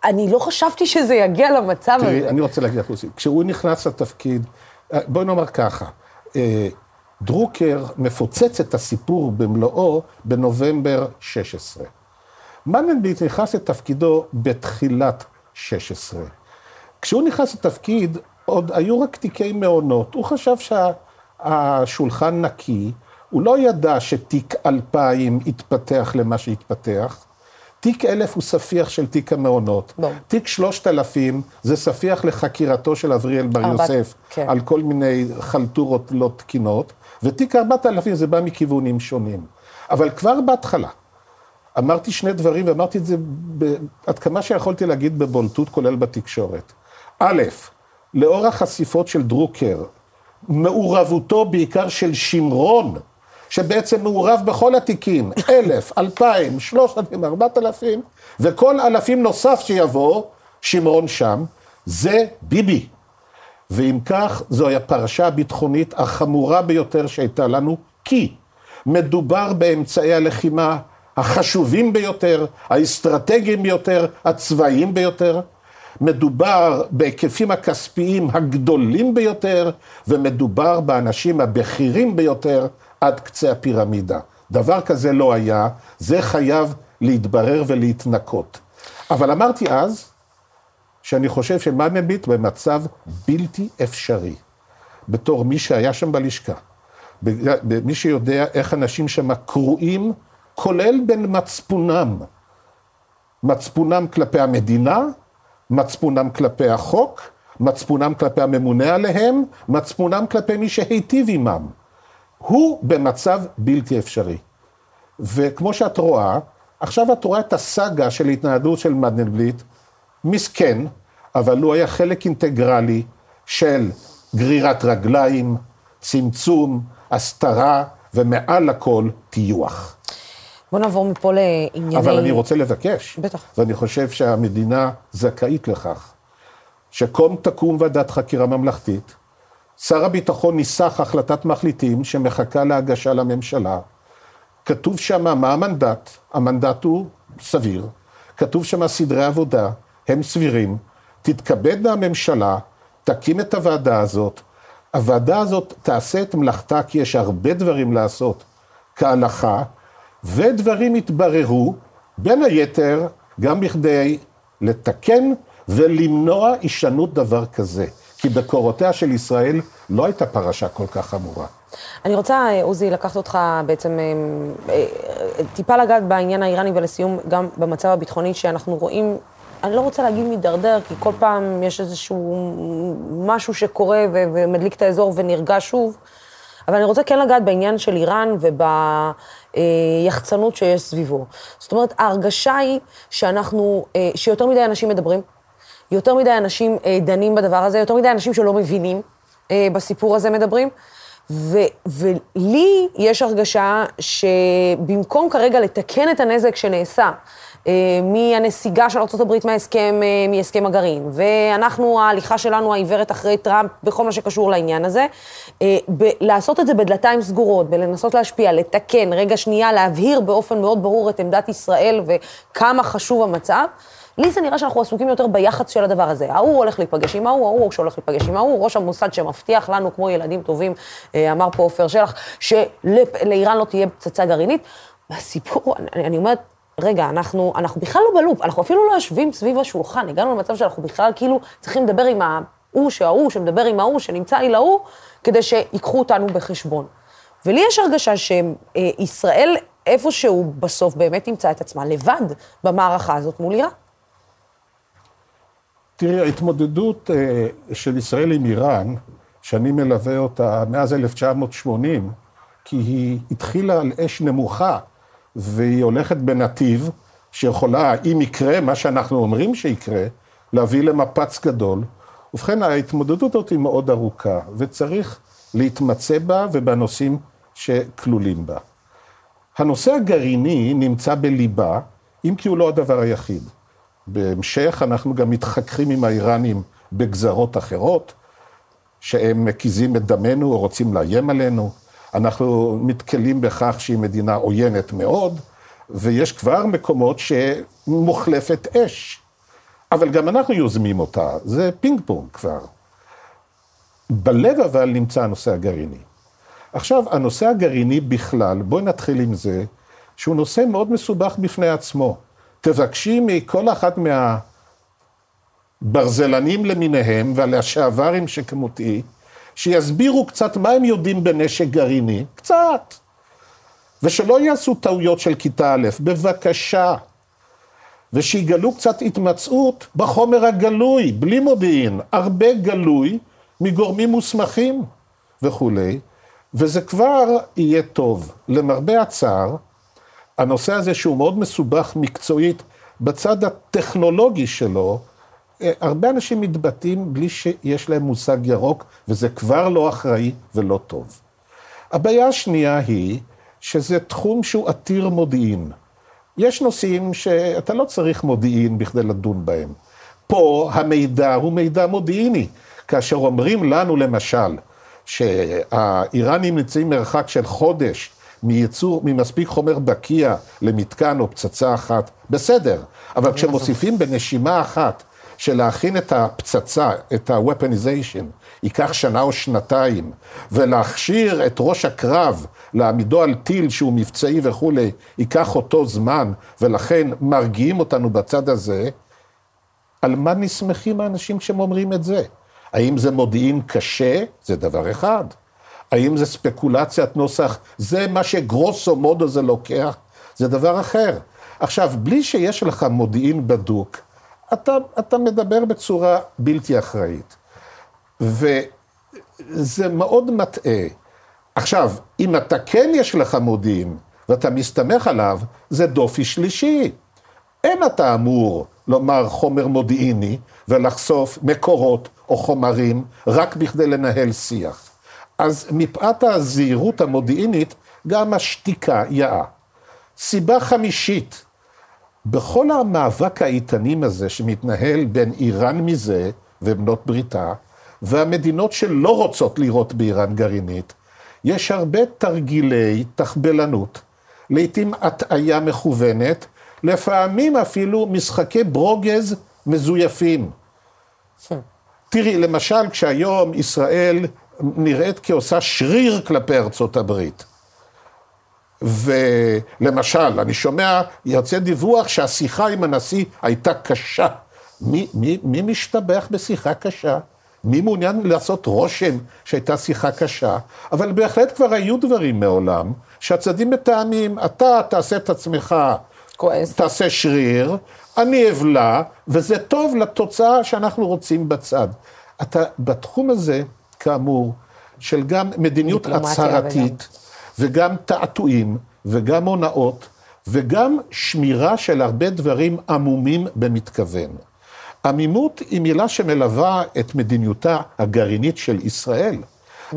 אני לא חשבתי שזה יגיע למצב הזה. תראי, אני רוצה להגיד לך, לוסי, כשהוא נכנס לתפקיד, אה, בואי נאמר ככה, אה, דרוקר מפוצץ את הסיפור במלואו בנובמבר 16. מנדלבליט נכנס לתפקידו בתחילת 16. כשהוא נכנס לתפקיד, עוד היו רק תיקי מעונות. הוא חשב שהשולחן נקי, הוא לא ידע שתיק 2000 יתפתח למה שהתפתח. תיק 1000 הוא ספיח של תיק המעונות. בוא. תיק 3000 זה ספיח לחקירתו של אבריאל בר ארבע- יוסף, כן. על כל מיני חלטורות לא תקינות, ותיק 4000 זה בא מכיוונים שונים. אבל כבר בהתחלה, אמרתי שני דברים, ואמרתי את זה עד כמה שיכולתי להגיד בבולטות, כולל בתקשורת. א', לאור החשיפות של דרוקר, מעורבותו בעיקר של שמרון, שבעצם מעורב בכל התיקים, אלף, אלפיים, שלושת אלפים, ארבעת אלפים, וכל אלפים נוסף שיבוא, שמרון שם, זה ביבי. ואם כך, זוהי הפרשה הביטחונית החמורה ביותר שהייתה לנו, כי מדובר באמצעי הלחימה החשובים ביותר, האסטרטגיים ביותר, הצבאיים ביותר. מדובר בהיקפים הכספיים הגדולים ביותר, ומדובר באנשים הבכירים ביותר עד קצה הפירמידה. דבר כזה לא היה, זה חייב להתברר ולהתנקות. אבל אמרתי אז, שאני חושב שמנדלבליט במצב בלתי אפשרי, בתור מי שהיה שם בלשכה, מי שיודע איך אנשים שם קרועים, כולל בין מצפונם, מצפונם כלפי המדינה, מצפונם כלפי החוק, מצפונם כלפי הממונה עליהם, מצפונם כלפי מי שהיטיב עמם. הוא במצב בלתי אפשרי. וכמו שאת רואה, עכשיו את רואה את הסאגה של התנהלות של מנדלבליט, מסכן, אבל הוא היה חלק אינטגרלי של גרירת רגליים, צמצום, הסתרה, ומעל הכל טיוח. בוא נעבור מפה לענייני... אבל אני רוצה לבקש, בטח. ואני חושב שהמדינה זכאית לכך, שקום תקום ועדת חקירה ממלכתית, שר הביטחון ניסח החלטת מחליטים שמחכה להגשה לממשלה, כתוב שם מה המנדט, המנדט הוא סביר, כתוב שם סדרי עבודה, הם סבירים, תתכבד הממשלה, תקים את הוועדה הזאת, הוועדה הזאת תעשה את מלאכתה כי יש הרבה דברים לעשות כהלכה, ודברים יתבררו, בין היתר, גם בכדי לתקן ולמנוע הישנות דבר כזה. כי בקורותיה של ישראל לא הייתה פרשה כל כך חמורה. אני רוצה, אה, עוזי, לקחת אותך בעצם, אה, אה, טיפה לגעת בעניין האיראני ולסיום גם במצב הביטחוני שאנחנו רואים, אני לא רוצה להגיד מידרדר, כי כל פעם יש איזשהו משהו שקורה ו- ומדליק את האזור ונרגע שוב, אבל אני רוצה כן לגעת בעניין של איראן וביחצנות שיש סביבו. זאת אומרת, ההרגשה היא שאנחנו, אה, שיותר מדי אנשים מדברים, יותר מדי אנשים אה, דנים בדבר הזה, יותר מדי אנשים שלא מבינים אה, בסיפור הזה מדברים. ו, ולי יש הרגשה שבמקום כרגע לתקן את הנזק שנעשה, אה, מהנסיגה של ארה"ב מההסכם, אה, מהסכם הגרעין, ואנחנו, ההליכה שלנו העיוורת אחרי טראמפ בכל מה שקשור לעניין הזה, אה, ב- לעשות את זה בדלתיים סגורות, בלנסות להשפיע, לתקן, רגע שנייה, להבהיר באופן מאוד ברור את עמדת ישראל וכמה חשוב המצב. לי זה נראה שאנחנו עסוקים יותר ביח"צ של הדבר הזה. ההוא הולך להיפגש עם ההוא, ההוא שהולך להיפגש עם ההוא, ראש המוסד שמבטיח לנו כמו ילדים טובים, אה, אמר פה עופר שלח, שלאיראן לא תהיה פצצה גרעינית. והסיפור, אני, אני אומרת, רגע, אנחנו, אנחנו בכלל לא בלופ, אנחנו אפילו לא יושבים סביב השולחן, הגענו למצב שאנחנו בכלל כאילו צריכים לדבר עם ההוא שההוא, שמדבר עם ההוא, שנמצא לי להוא, כדי שיקחו אותנו בחשבון. ולי יש הרגשה שישראל איפשהו בסוף באמת תמצא את עצמה לבד במערכה הזאת מול איראן. תראי, ההתמודדות אה, של ישראל עם איראן, שאני מלווה אותה מאז 1980, כי היא התחילה על אש נמוכה, והיא הולכת בנתיב שיכולה, אם יקרה מה שאנחנו אומרים שיקרה, להביא למפץ גדול. ובכן, ההתמודדות הזאת היא מאוד ארוכה, וצריך להתמצא בה ובנושאים שכלולים בה. הנושא הגרעיני נמצא בליבה, אם כי הוא לא הדבר היחיד. בהמשך אנחנו גם מתחככים עם האיראנים בגזרות אחרות, שהם מקיזים את דמנו או רוצים לאיים עלינו. אנחנו נתקלים בכך שהיא מדינה עוינת מאוד, ויש כבר מקומות שמוחלפת אש. אבל גם אנחנו יוזמים אותה, זה פינג פונג כבר. בלב אבל נמצא הנושא הגרעיני. עכשיו, הנושא הגרעיני בכלל, בואי נתחיל עם זה, שהוא נושא מאוד מסובך בפני עצמו. תבקשי מכל אחת מהברזלנים למיניהם והלשעברים שכמותי, שיסבירו קצת מה הם יודעים בנשק גרעיני, קצת. ושלא יעשו טעויות של כיתה א', בבקשה. ושיגלו קצת התמצאות בחומר הגלוי, בלי מודיעין, הרבה גלוי מגורמים מוסמכים וכולי, וזה כבר יהיה טוב. למרבה הצער, הנושא הזה שהוא מאוד מסובך מקצועית, בצד הטכנולוגי שלו, הרבה אנשים מתבטאים בלי שיש להם מושג ירוק, וזה כבר לא אחראי ולא טוב. הבעיה השנייה היא שזה תחום שהוא עתיר מודיעין. יש נושאים שאתה לא צריך מודיעין בכדי לדון בהם. פה המידע הוא מידע מודיעיני. כאשר אומרים לנו למשל שהאיראנים נמצאים מרחק של חודש מייצור, ממספיק חומר בקיע למתקן או פצצה אחת, בסדר. אבל כשמוסיפים בנשימה אחת של להכין את הפצצה, את ה-weaponization, ייקח שנה או שנתיים, ולהכשיר את ראש הקרב, להעמידו על טיל שהוא מבצעי וכולי, ייקח אותו זמן, ולכן מרגיעים אותנו בצד הזה, על מה נסמכים האנשים כשהם אומרים את זה? האם זה מודיעין קשה? זה דבר אחד. האם זה ספקולציית נוסח? זה מה שגרוסו מודו זה לוקח? זה דבר אחר. עכשיו, בלי שיש לך מודיעין בדוק, אתה, אתה מדבר בצורה בלתי אחראית. וזה מאוד מטעה. עכשיו, אם אתה כן יש לך מודיעין, ואתה מסתמך עליו, זה דופי שלישי. אין אתה אמור לומר חומר מודיעיני ולחשוף מקורות או חומרים רק בכדי לנהל שיח. אז מפאת הזהירות המודיעינית, גם השתיקה יאה. סיבה חמישית, בכל המאבק האיתנים הזה שמתנהל בין איראן מזה ובנות בריתה, והמדינות שלא רוצות לראות באיראן גרעינית, יש הרבה תרגילי תחבלנות, לעתים הטעיה מכוונת, לפעמים אפילו משחקי ברוגז מזויפים. תראי, למשל, כשהיום ישראל נראית כעושה שריר כלפי ארצות הברית. ולמשל, אני שומע, יוצא דיווח שהשיחה עם הנשיא הייתה קשה. מי, מי, מי משתבח בשיחה קשה? מי מעוניין לעשות רושם שהייתה שיחה קשה? אבל בהחלט כבר היו דברים מעולם, שהצדדים מתאמים, אתה תעשה את עצמך, כועס. תעשה שריר, אני אבלע, וזה טוב לתוצאה שאנחנו רוצים בצד. אתה, בתחום הזה, כאמור, של גם מדיניות הצהרתית, וגם תעתועים, וגם הונאות, וגם שמירה של הרבה דברים עמומים במתכוון. עמימות היא מילה שמלווה את מדיניותה הגרעינית של ישראל.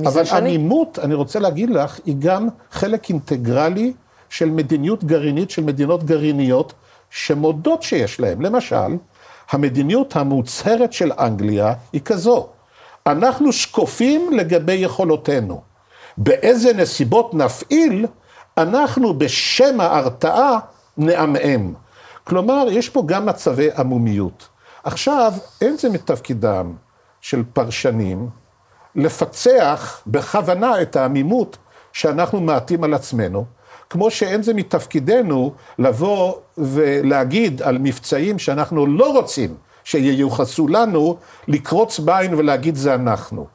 אבל שנים. עמימות, אני רוצה להגיד לך, היא גם חלק אינטגרלי של מדיניות גרעינית של מדינות גרעיניות שמודות שיש להן. למשל, המדיניות המוצהרת של אנגליה היא כזו, אנחנו שקופים לגבי יכולותינו. באיזה נסיבות נפעיל, אנחנו בשם ההרתעה נעמעם. כלומר, יש פה גם מצבי עמומיות. עכשיו, אין זה מתפקידם של פרשנים לפצח בכוונה את העמימות שאנחנו מעטים על עצמנו, כמו שאין זה מתפקידנו לבוא ולהגיד על מבצעים שאנחנו לא רוצים שייוחסו לנו, לקרוץ בעין ולהגיד זה אנחנו.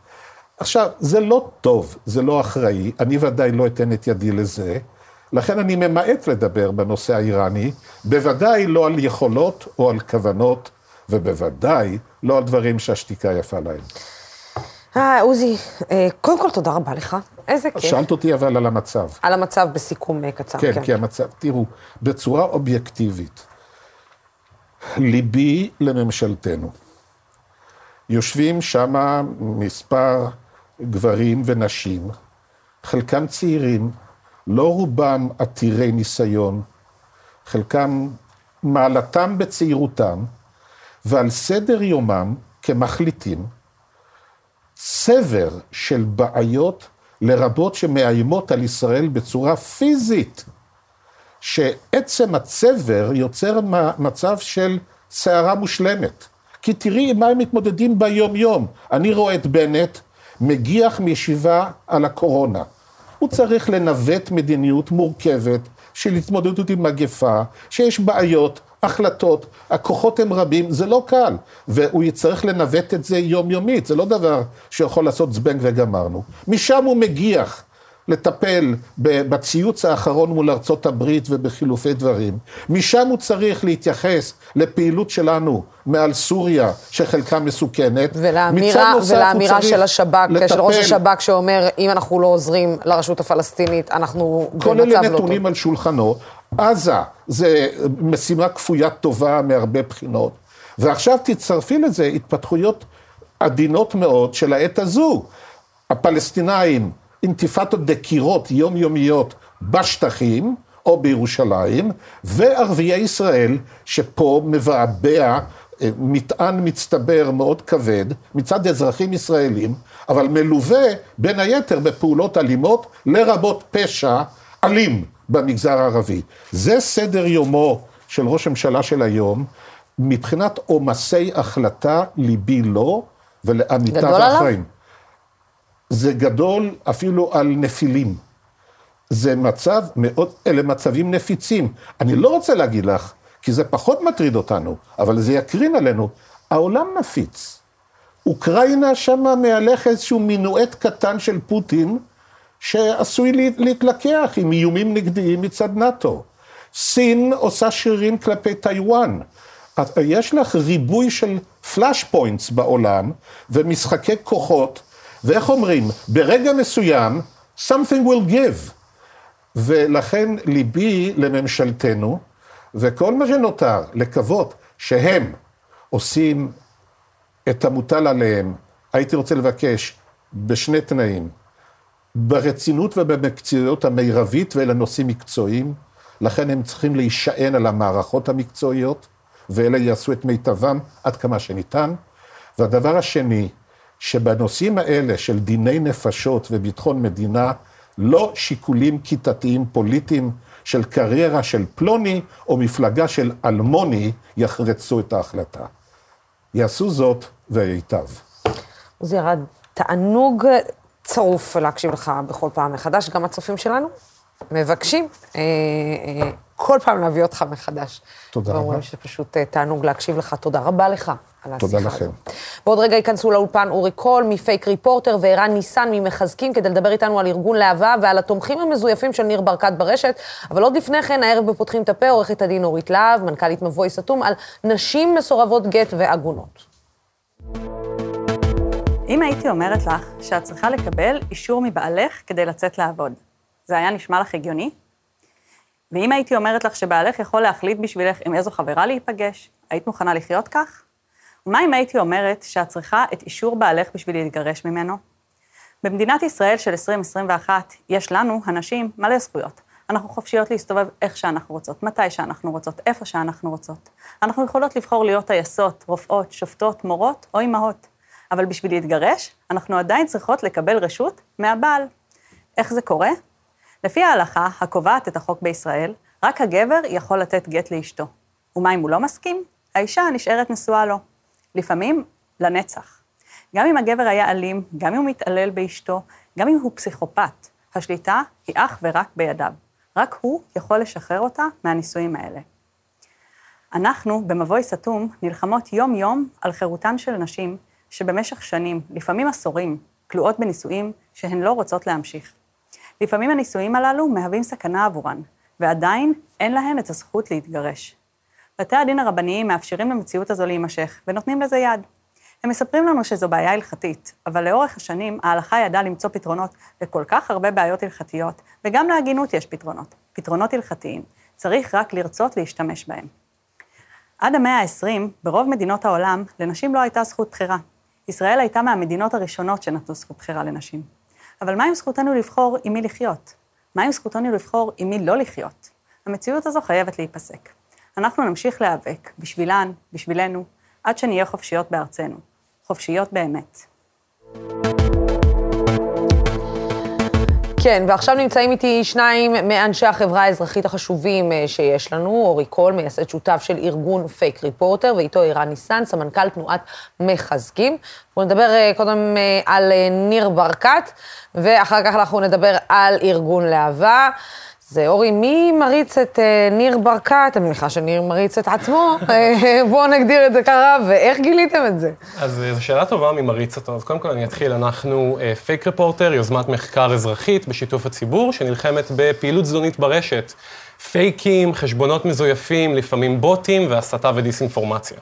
עכשיו, זה לא טוב, זה לא אחראי, אני ודאי לא אתן את ידי לזה, לכן אני ממעט לדבר בנושא האיראני, בוודאי לא על יכולות או על כוונות, ובוודאי לא על דברים שהשתיקה יפה להם. אה, עוזי, אה, קודם כל תודה רבה לך. איזה כיף. שאלת אותי אבל על המצב. על המצב בסיכום אה, קצר. כן, כי המצב, תראו, בצורה אובייקטיבית, ליבי לממשלתנו. יושבים שם מספר גברים ונשים, חלקם צעירים, לא רובם עתירי ניסיון, חלקם מעלתם בצעירותם, ועל סדר יומם, כמחליטים, צבר של בעיות לרבות שמאיימות על ישראל בצורה פיזית, שעצם הצבר יוצר מצב של סערה מושלמת. כי תראי עם מה הם מתמודדים ביום-יום. אני רואה את בנט מגיח מישיבה על הקורונה. הוא צריך לנווט מדיניות מורכבת של התמודדות עם מגפה, שיש בעיות, החלטות, הכוחות הם רבים, זה לא קל, והוא יצטרך לנווט את זה יומיומית, זה לא דבר שיכול לעשות זבנג וגמרנו. משם הוא מגיח. לטפל בציוץ האחרון מול ארצות הברית ובחילופי דברים. משם הוא צריך להתייחס לפעילות שלנו מעל סוריה, שחלקה מסוכנת. ולאמירה, ולאמירה של השב"כ, לטפל... של ראש השב"כ שאומר, אם אנחנו לא עוזרים לרשות הפלסטינית, אנחנו במצב לא טוב. כל אלה נתונים על שולחנו. עזה זה משימה כפוית טובה מהרבה בחינות. ועכשיו תצטרפי לזה התפתחויות עדינות מאוד של העת הזו. הפלסטינאים אינתיפאדות דקירות יומיומיות בשטחים או בירושלים, וערביי ישראל, שפה מבעבע אה, מטען מצטבר מאוד כבד מצד אזרחים ישראלים, אבל מלווה בין היתר בפעולות אלימות, לרבות פשע אלים במגזר הערבי. זה סדר יומו של ראש הממשלה של היום, מבחינת עומסי החלטה, ליבי לא, ולעמיתיו האחראים. זה גדול אפילו על נפילים. זה מצב מאוד, אלה מצבים נפיצים. אני לא רוצה להגיד לך, כי זה פחות מטריד אותנו, אבל זה יקרין עלינו. העולם נפיץ. אוקראינה שמה מהלך איזשהו מינואט קטן של פוטין, שעשוי להתלקח עם איומים נגדיים מצד נאט"ו. סין עושה שרירים כלפי טיוואן. יש לך ריבוי של flash points בעולם ומשחקי כוחות ואיך אומרים, ברגע מסוים, something will give. ולכן ליבי לממשלתנו, וכל מה שנותר, לקוות שהם עושים את המוטל עליהם, הייתי רוצה לבקש בשני תנאים, ברצינות ובמקצועיות המרבית ואלה נושאים מקצועיים, לכן הם צריכים להישען על המערכות המקצועיות, ואלה יעשו את מיטבם עד כמה שניתן. והדבר השני, שבנושאים האלה של דיני נפשות וביטחון מדינה, לא שיקולים כיתתיים פוליטיים של קריירה של פלוני או מפלגה של אלמוני יחרצו את ההחלטה. יעשו זאת וייטב. זה ירד תענוג צרוף להקשיב לך בכל פעם מחדש, גם הצופים שלנו מבקשים אה, אה, כל פעם להביא אותך מחדש. תודה רבה. ואומרים שפשוט אה, תענוג להקשיב לך. תודה רבה לך. על השיחה תודה לכם. בעוד רגע ייכנסו לאולפן אורי קול מפייק ריפורטר וערן ניסן ממחזקים כדי לדבר איתנו על ארגון להבה ועל התומכים המזויפים של ניר ברקת ברשת. אבל עוד לפני כן, הערב בפותחים את הפה, עורכת הדין אורית להב, מנכ"לית מבוי סתום, על נשים מסורבות גט ועגונות. אם הייתי אומרת לך שאת צריכה לקבל אישור מבעלך כדי לצאת לעבוד, זה היה נשמע לך הגיוני? ואם הייתי אומרת לך שבעלך יכול להחליט בשבילך עם איזו חברה להיפגש, היית מוכנה לחיות כך? ומה אם הייתי אומרת שאת צריכה את אישור בעלך בשביל להתגרש ממנו? במדינת ישראל של 2021 יש לנו, הנשים, מלא זכויות. אנחנו חופשיות להסתובב איך שאנחנו רוצות, מתי שאנחנו רוצות, איפה שאנחנו רוצות. אנחנו יכולות לבחור להיות טייסות, רופאות, שופטות, מורות או אימהות. אבל בשביל להתגרש, אנחנו עדיין צריכות לקבל רשות מהבעל. איך זה קורה? לפי ההלכה הקובעת את החוק בישראל, רק הגבר יכול לתת גט לאשתו. ומה אם הוא לא מסכים? האישה נשארת נשואה לו. לפעמים לנצח. גם אם הגבר היה אלים, גם אם הוא מתעלל באשתו, גם אם הוא פסיכופת, השליטה היא אך ורק בידיו. רק הוא יכול לשחרר אותה מהנישואים האלה. אנחנו, במבוי סתום, נלחמות יום-יום על חירותן של נשים שבמשך שנים, לפעמים עשורים, כלואות בנישואים שהן לא רוצות להמשיך. לפעמים הנישואים הללו מהווים סכנה עבורן, ועדיין אין להן את הזכות להתגרש. בתי הדין הרבניים מאפשרים למציאות הזו להימשך, ונותנים לזה יד. הם מספרים לנו שזו בעיה הלכתית, אבל לאורך השנים ההלכה ידעה למצוא פתרונות לכל כך הרבה בעיות הלכתיות, וגם להגינות יש פתרונות, פתרונות הלכתיים. צריך רק לרצות להשתמש בהם. עד המאה ה-20, ברוב מדינות העולם, לנשים לא הייתה זכות בחירה. ישראל הייתה מהמדינות הראשונות שנתנו זכות בחירה לנשים. אבל מה עם זכותנו לבחור עם מי לחיות? מה עם זכותנו לבחור עם מי לא לחיות? המציאות הזו חייבת להיפסק. אנחנו נמשיך להיאבק, בשבילן, בשבילנו, עד שנהיה חופשיות בארצנו. חופשיות באמת. כן, ועכשיו נמצאים איתי שניים מאנשי החברה האזרחית החשובים אה, שיש לנו, אורי קול, מייסד שותף של ארגון פייק ריפורטר, ואיתו ערן ניסן, סמנכ"ל תנועת מחזקים. בואו נדבר אה, קודם אה, על ניר ברקת, ואחר כך אנחנו נדבר על ארגון להבה. זה אורי, מי מריץ את אה, ניר ברקת? אני מניחה שניר מריץ את עצמו. אה, בואו נגדיר את זה ככה, ואיך גיליתם את זה? אז אה, זו שאלה טובה מי מריץ אותו. אז קודם כל אני אתחיל, אנחנו פייק רפורטר, יוזמת מחקר אזרחית בשיתוף הציבור, שנלחמת בפעילות זדונית ברשת. פייקים, חשבונות מזויפים, לפעמים בוטים והסתה ודיסאינפורמציה.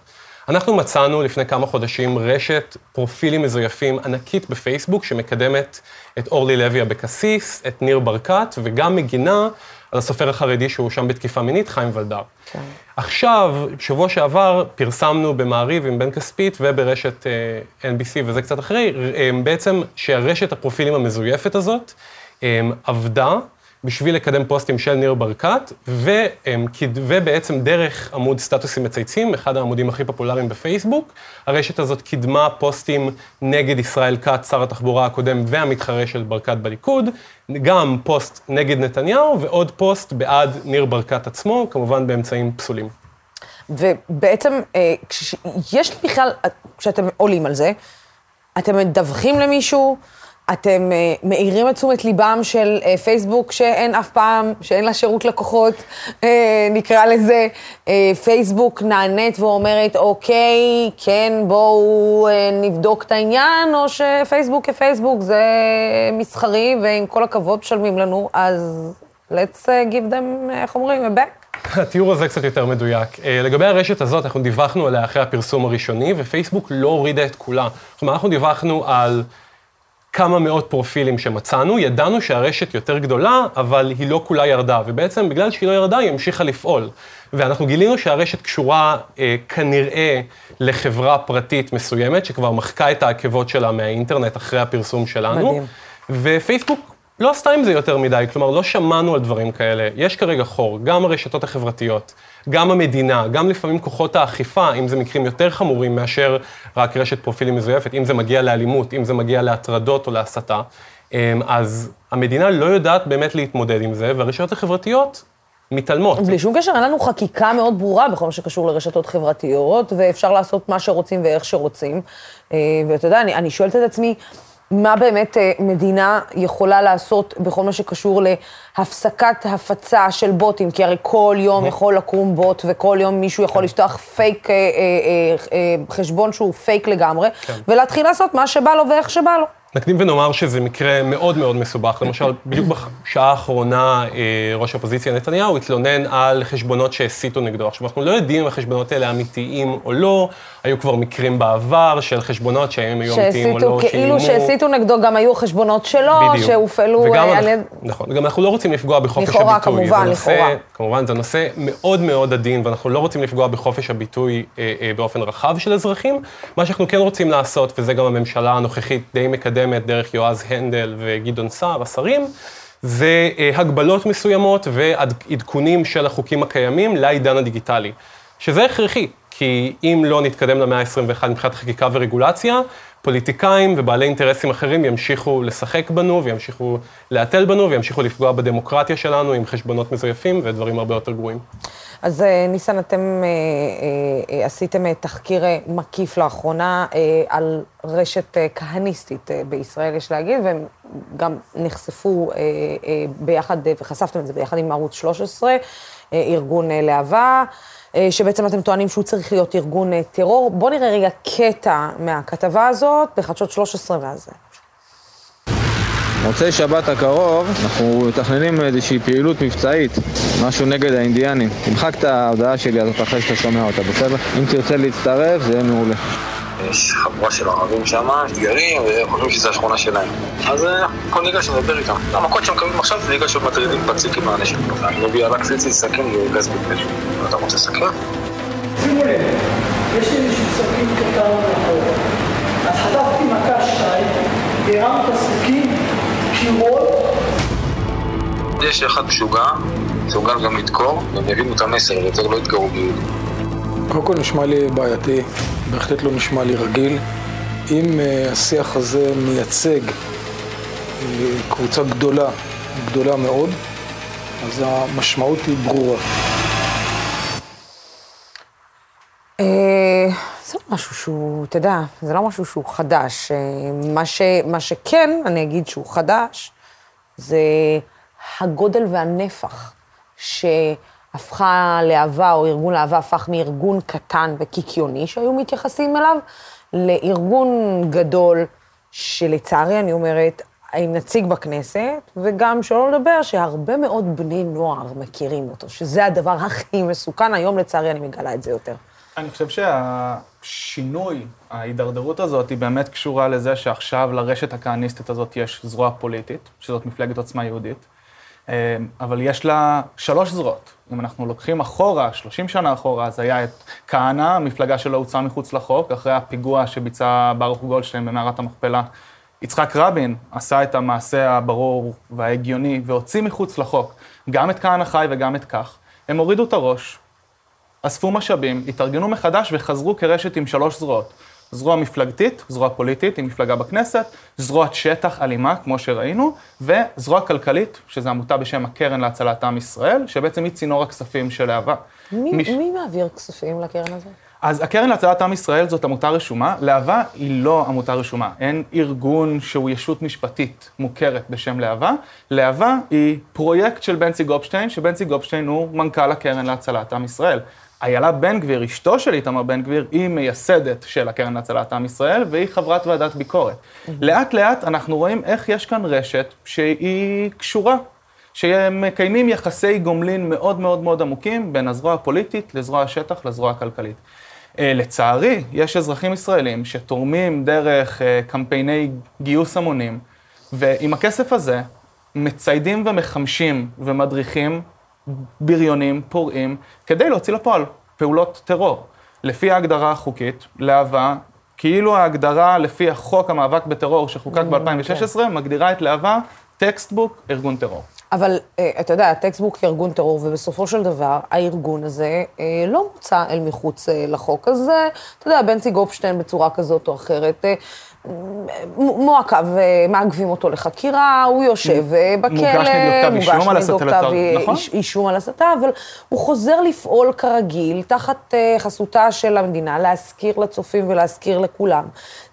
אנחנו מצאנו לפני כמה חודשים רשת פרופילים מזויפים ענקית בפייסבוק, שמקדמת את אורלי לוי אבקסיס, את ניר ברקת, וגם מגינה על הסופר החרדי שהואשם בתקיפה מינית, חיים ולדר. כן. עכשיו, שבוע שעבר, פרסמנו במעריב עם בן כספית וברשת uh, NBC, וזה קצת אחרי, um, בעצם שהרשת הפרופילים המזויפת הזאת um, עבדה. בשביל לקדם פוסטים של ניר ברקת, ו, ובעצם דרך עמוד סטטוסים מצייצים, אחד העמודים הכי פופולריים בפייסבוק, הרשת הזאת קידמה פוסטים נגד ישראל כץ, שר התחבורה הקודם והמתחרה של ברקת בליכוד, גם פוסט נגד נתניהו ועוד פוסט בעד ניר ברקת עצמו, כמובן באמצעים פסולים. ובעצם, אה, יש בכלל, כשאתם עולים על זה, אתם מדווחים למישהו, אתם uh, מאירים את תשומת ליבם של uh, פייסבוק שאין אף פעם, שאין לה שירות לקוחות, uh, נקרא לזה. uh, פייסבוק נענית ואומרת, אוקיי, כן, בואו uh, נבדוק את העניין, או שפייסבוק כפייסבוק זה מסחרי, ועם כל הכבוד משלמים לנו, אז let's uh, give them, איך אומרים, a back. התיאור הזה קצת יותר מדויק. לגבי הרשת הזאת, אנחנו דיווחנו עליה אחרי הפרסום הראשוני, ופייסבוק לא הורידה את כולה. כלומר, אנחנו דיווחנו על... כמה מאות פרופילים שמצאנו, ידענו שהרשת יותר גדולה, אבל היא לא כולה ירדה, ובעצם בגלל שהיא לא ירדה, היא המשיכה לפעול. ואנחנו גילינו שהרשת קשורה אה, כנראה לחברה פרטית מסוימת, שכבר מחקה את העקבות שלה מהאינטרנט אחרי הפרסום שלנו. מדהים. ופייסבוק לא עשתה עם זה יותר מדי, כלומר, לא שמענו על דברים כאלה. יש כרגע חור, גם הרשתות החברתיות, גם המדינה, גם לפעמים כוחות האכיפה, אם זה מקרים יותר חמורים מאשר רק רשת פרופילים מזויפת, אם זה מגיע לאלימות, אם זה מגיע להטרדות או להסתה, אמ, אז המדינה לא יודעת באמת להתמודד עם זה, והרשתות החברתיות מתעלמות. בלי שום קשר, אין לנו חקיקה מאוד ברורה בכל מה שקשור לרשתות חברתיות, ואפשר לעשות מה שרוצים ואיך שרוצים. אה, ואתה יודע, אני, אני שואלת את עצמי, מה באמת אה, מדינה יכולה לעשות בכל מה שקשור להפסקת הפצה של בוטים, כי הרי כל יום יכול לקום בוט וכל יום מישהו יכול לפתוח פייק, אה, אה, חשבון שהוא פייק לגמרי, כן. ולהתחיל לעשות מה שבא לו ואיך שבא לו. נקדים ונאמר שזה מקרה מאוד מאוד מסובך. למשל, בדיוק בשעה האחרונה, אה, ראש האופוזיציה נתניהו התלונן על חשבונות שהסיתו נגדו. עכשיו, אנחנו לא יודעים אם החשבונות האלה אמיתיים או לא, היו כבר מקרים בעבר של חשבונות שהם היו אמיתיים או לא. כאילו שהסיתו נגדו גם היו חשבונות שלו. שהופעלו אה, על יד... נכון, וגם אנחנו לא רוצים לפגוע בחופש הביטוי. לכאורה, כמובן, לכאורה. כמובן, זה נושא מאוד מאוד עדין, ואנחנו לא רוצים לפגוע בחופש הביטוי אה, באופן רחב של אזרחים. מה שאנחנו כן רוצים לעשות, וזה גם הממשלה הנוכחית די מקדמת דרך יועז הנדל וגדעון סער, השרים, זה הגבלות מסוימות ועדכונים של החוקים הקיימים לעידן הדיגיטלי, שזה הכרחי. כי אם לא נתקדם למאה ה-21 מבחינת חקיקה ורגולציה, פוליטיקאים ובעלי אינטרסים אחרים ימשיכו לשחק בנו וימשיכו להתל בנו וימשיכו לפגוע בדמוקרטיה שלנו עם חשבונות מזויפים ודברים הרבה יותר גרועים. אז אה, ניסן, אתם אה, אה, עשיתם תחקיר מקיף לאחרונה על רשת כהניסטית בישראל, יש להגיד, והם גם נחשפו ביחד, וחשפתם את זה ביחד עם ערוץ 13, ארגון להבה. שבעצם אתם טוענים שהוא צריך להיות ארגון טרור. בואו נראה רגע קטע מהכתבה הזאת בחדשות 13 ואז... מוצאי שבת הקרוב, אנחנו מתכננים איזושהי פעילות מבצעית, משהו נגד האינדיאנים. תמחק את ההודעה שלי הזאת אחרי שאתה שומע אותה, בסדר? אם תרצה להצטרף, זה יהיה מעולה. יש חבורה של ערבים שם, גרים, וחושבים שזו השכונה שלהם. אז אנחנו אה, ניגש לדבר איתם. המכות שהם מקבלים עכשיו זה ניגש מטרידים פציקים מהנשק. אני מביא רק פיצי, סכין וגז בפה. אתה רוצה סכין? שימו לב, יש לי איזשהו סכין קטן מאחור. אז חטפתי מכה שתיים, הרמת סכין, קירות. יש אחד משוגע, מסוגל גם לדקור, והם יבינו את המסר, ויותר לא יתגרו ביהודים. קודם כל נשמע לי בעייתי, בהחלט לא נשמע לי רגיל. אם uh, השיח הזה מייצג uh, קבוצה גדולה גדולה מאוד, אז המשמעות היא ברורה. אה, זה לא משהו שהוא, אתה יודע, זה לא משהו שהוא חדש. אה, מה, ש, מה שכן, אני אגיד שהוא חדש, זה הגודל והנפח שהפכה להבה, או ארגון להבה הפך מארגון קטן וקיקיוני שהיו מתייחסים אליו, לארגון גדול, שלצערי, אני אומרת, עם נציג בכנסת, וגם שלא לדבר שהרבה מאוד בני נוער מכירים אותו, שזה הדבר הכי מסוכן. היום, לצערי, אני מגלה את זה יותר. אני חושב שהשינוי, ההידרדרות הזאת, היא באמת קשורה לזה שעכשיו לרשת הכהניסטית הזאת יש זרוע פוליטית, שזאת מפלגת עוצמה יהודית, אה, אבל יש לה שלוש זרועות. אם אנחנו לוקחים אחורה, 30 שנה אחורה, אז היה את כהנא, המפלגה שלו הוצאה מחוץ לחוק, אחרי הפיגוע שביצע ברוך גולדשטיין במערת המכפלה. יצחק רבין עשה את המעשה הברור וההגיוני והוציא מחוץ לחוק גם את כהנא חי וגם את כך. הם הורידו את הראש, אספו משאבים, התארגנו מחדש וחזרו כרשת עם שלוש זרועות. זרוע מפלגתית, זרוע פוליטית עם מפלגה בכנסת, זרועת שטח אלימה, כמו שראינו, וזרוע כלכלית, שזו עמותה בשם הקרן להצלת עם ישראל, שבעצם היא צינור הכספים של להבה. מי, מש... מי מעביר כספים לקרן הזאת? אז הקרן להצלת עם ישראל זאת עמותה רשומה, להבה היא לא עמותה רשומה, אין ארגון שהוא ישות משפטית מוכרת בשם להבה. להבה היא פרויקט של בנצי גופשטיין, שבנצי גופשטיין הוא מנכ"ל הקרן להצלת עם ישראל. איילה בן גביר, אשתו של איתמר בן גביר, היא מייסדת של הקרן להצלת עם ישראל, והיא חברת ועדת ביקורת. לאט לאט אנחנו רואים איך יש כאן רשת שהיא קשורה, שמקיימים יחסי גומלין מאוד מאוד מאוד עמוקים בין הזרוע הפוליטית לזרוע השטח לזרוע הכלכלית. אה, לצערי, יש אזרחים ישראלים שתורמים דרך אה, קמפייני גיוס המונים, ועם הכסף הזה מציידים ומחמשים ומדריכים בריונים, פורעים, כדי להוציא לפועל פעולות טרור. לפי ההגדרה החוקית, להב"ה, כאילו ההגדרה לפי החוק המאבק בטרור שחוקק mm, ב-2016, כן. מגדירה את להב"ה textbook ארגון טרור. אבל אה, אתה יודע, ה textbook כארגון טרור, ובסופו של דבר, הארגון הזה אה, לא מוצא אל מחוץ אה, לחוק. אז אתה יודע, בנצי גופשטיין בצורה כזאת או אחרת, מועקב, מעכבים אותו לחקירה, הוא יושב בכלא, מוגש נגדו כתב אישום על הסתה, נכון? אישום על הסתה, אבל הוא חוזר לפעול כרגיל, תחת חסותה של המדינה, להזכיר לצופים ולהזכיר לכולם.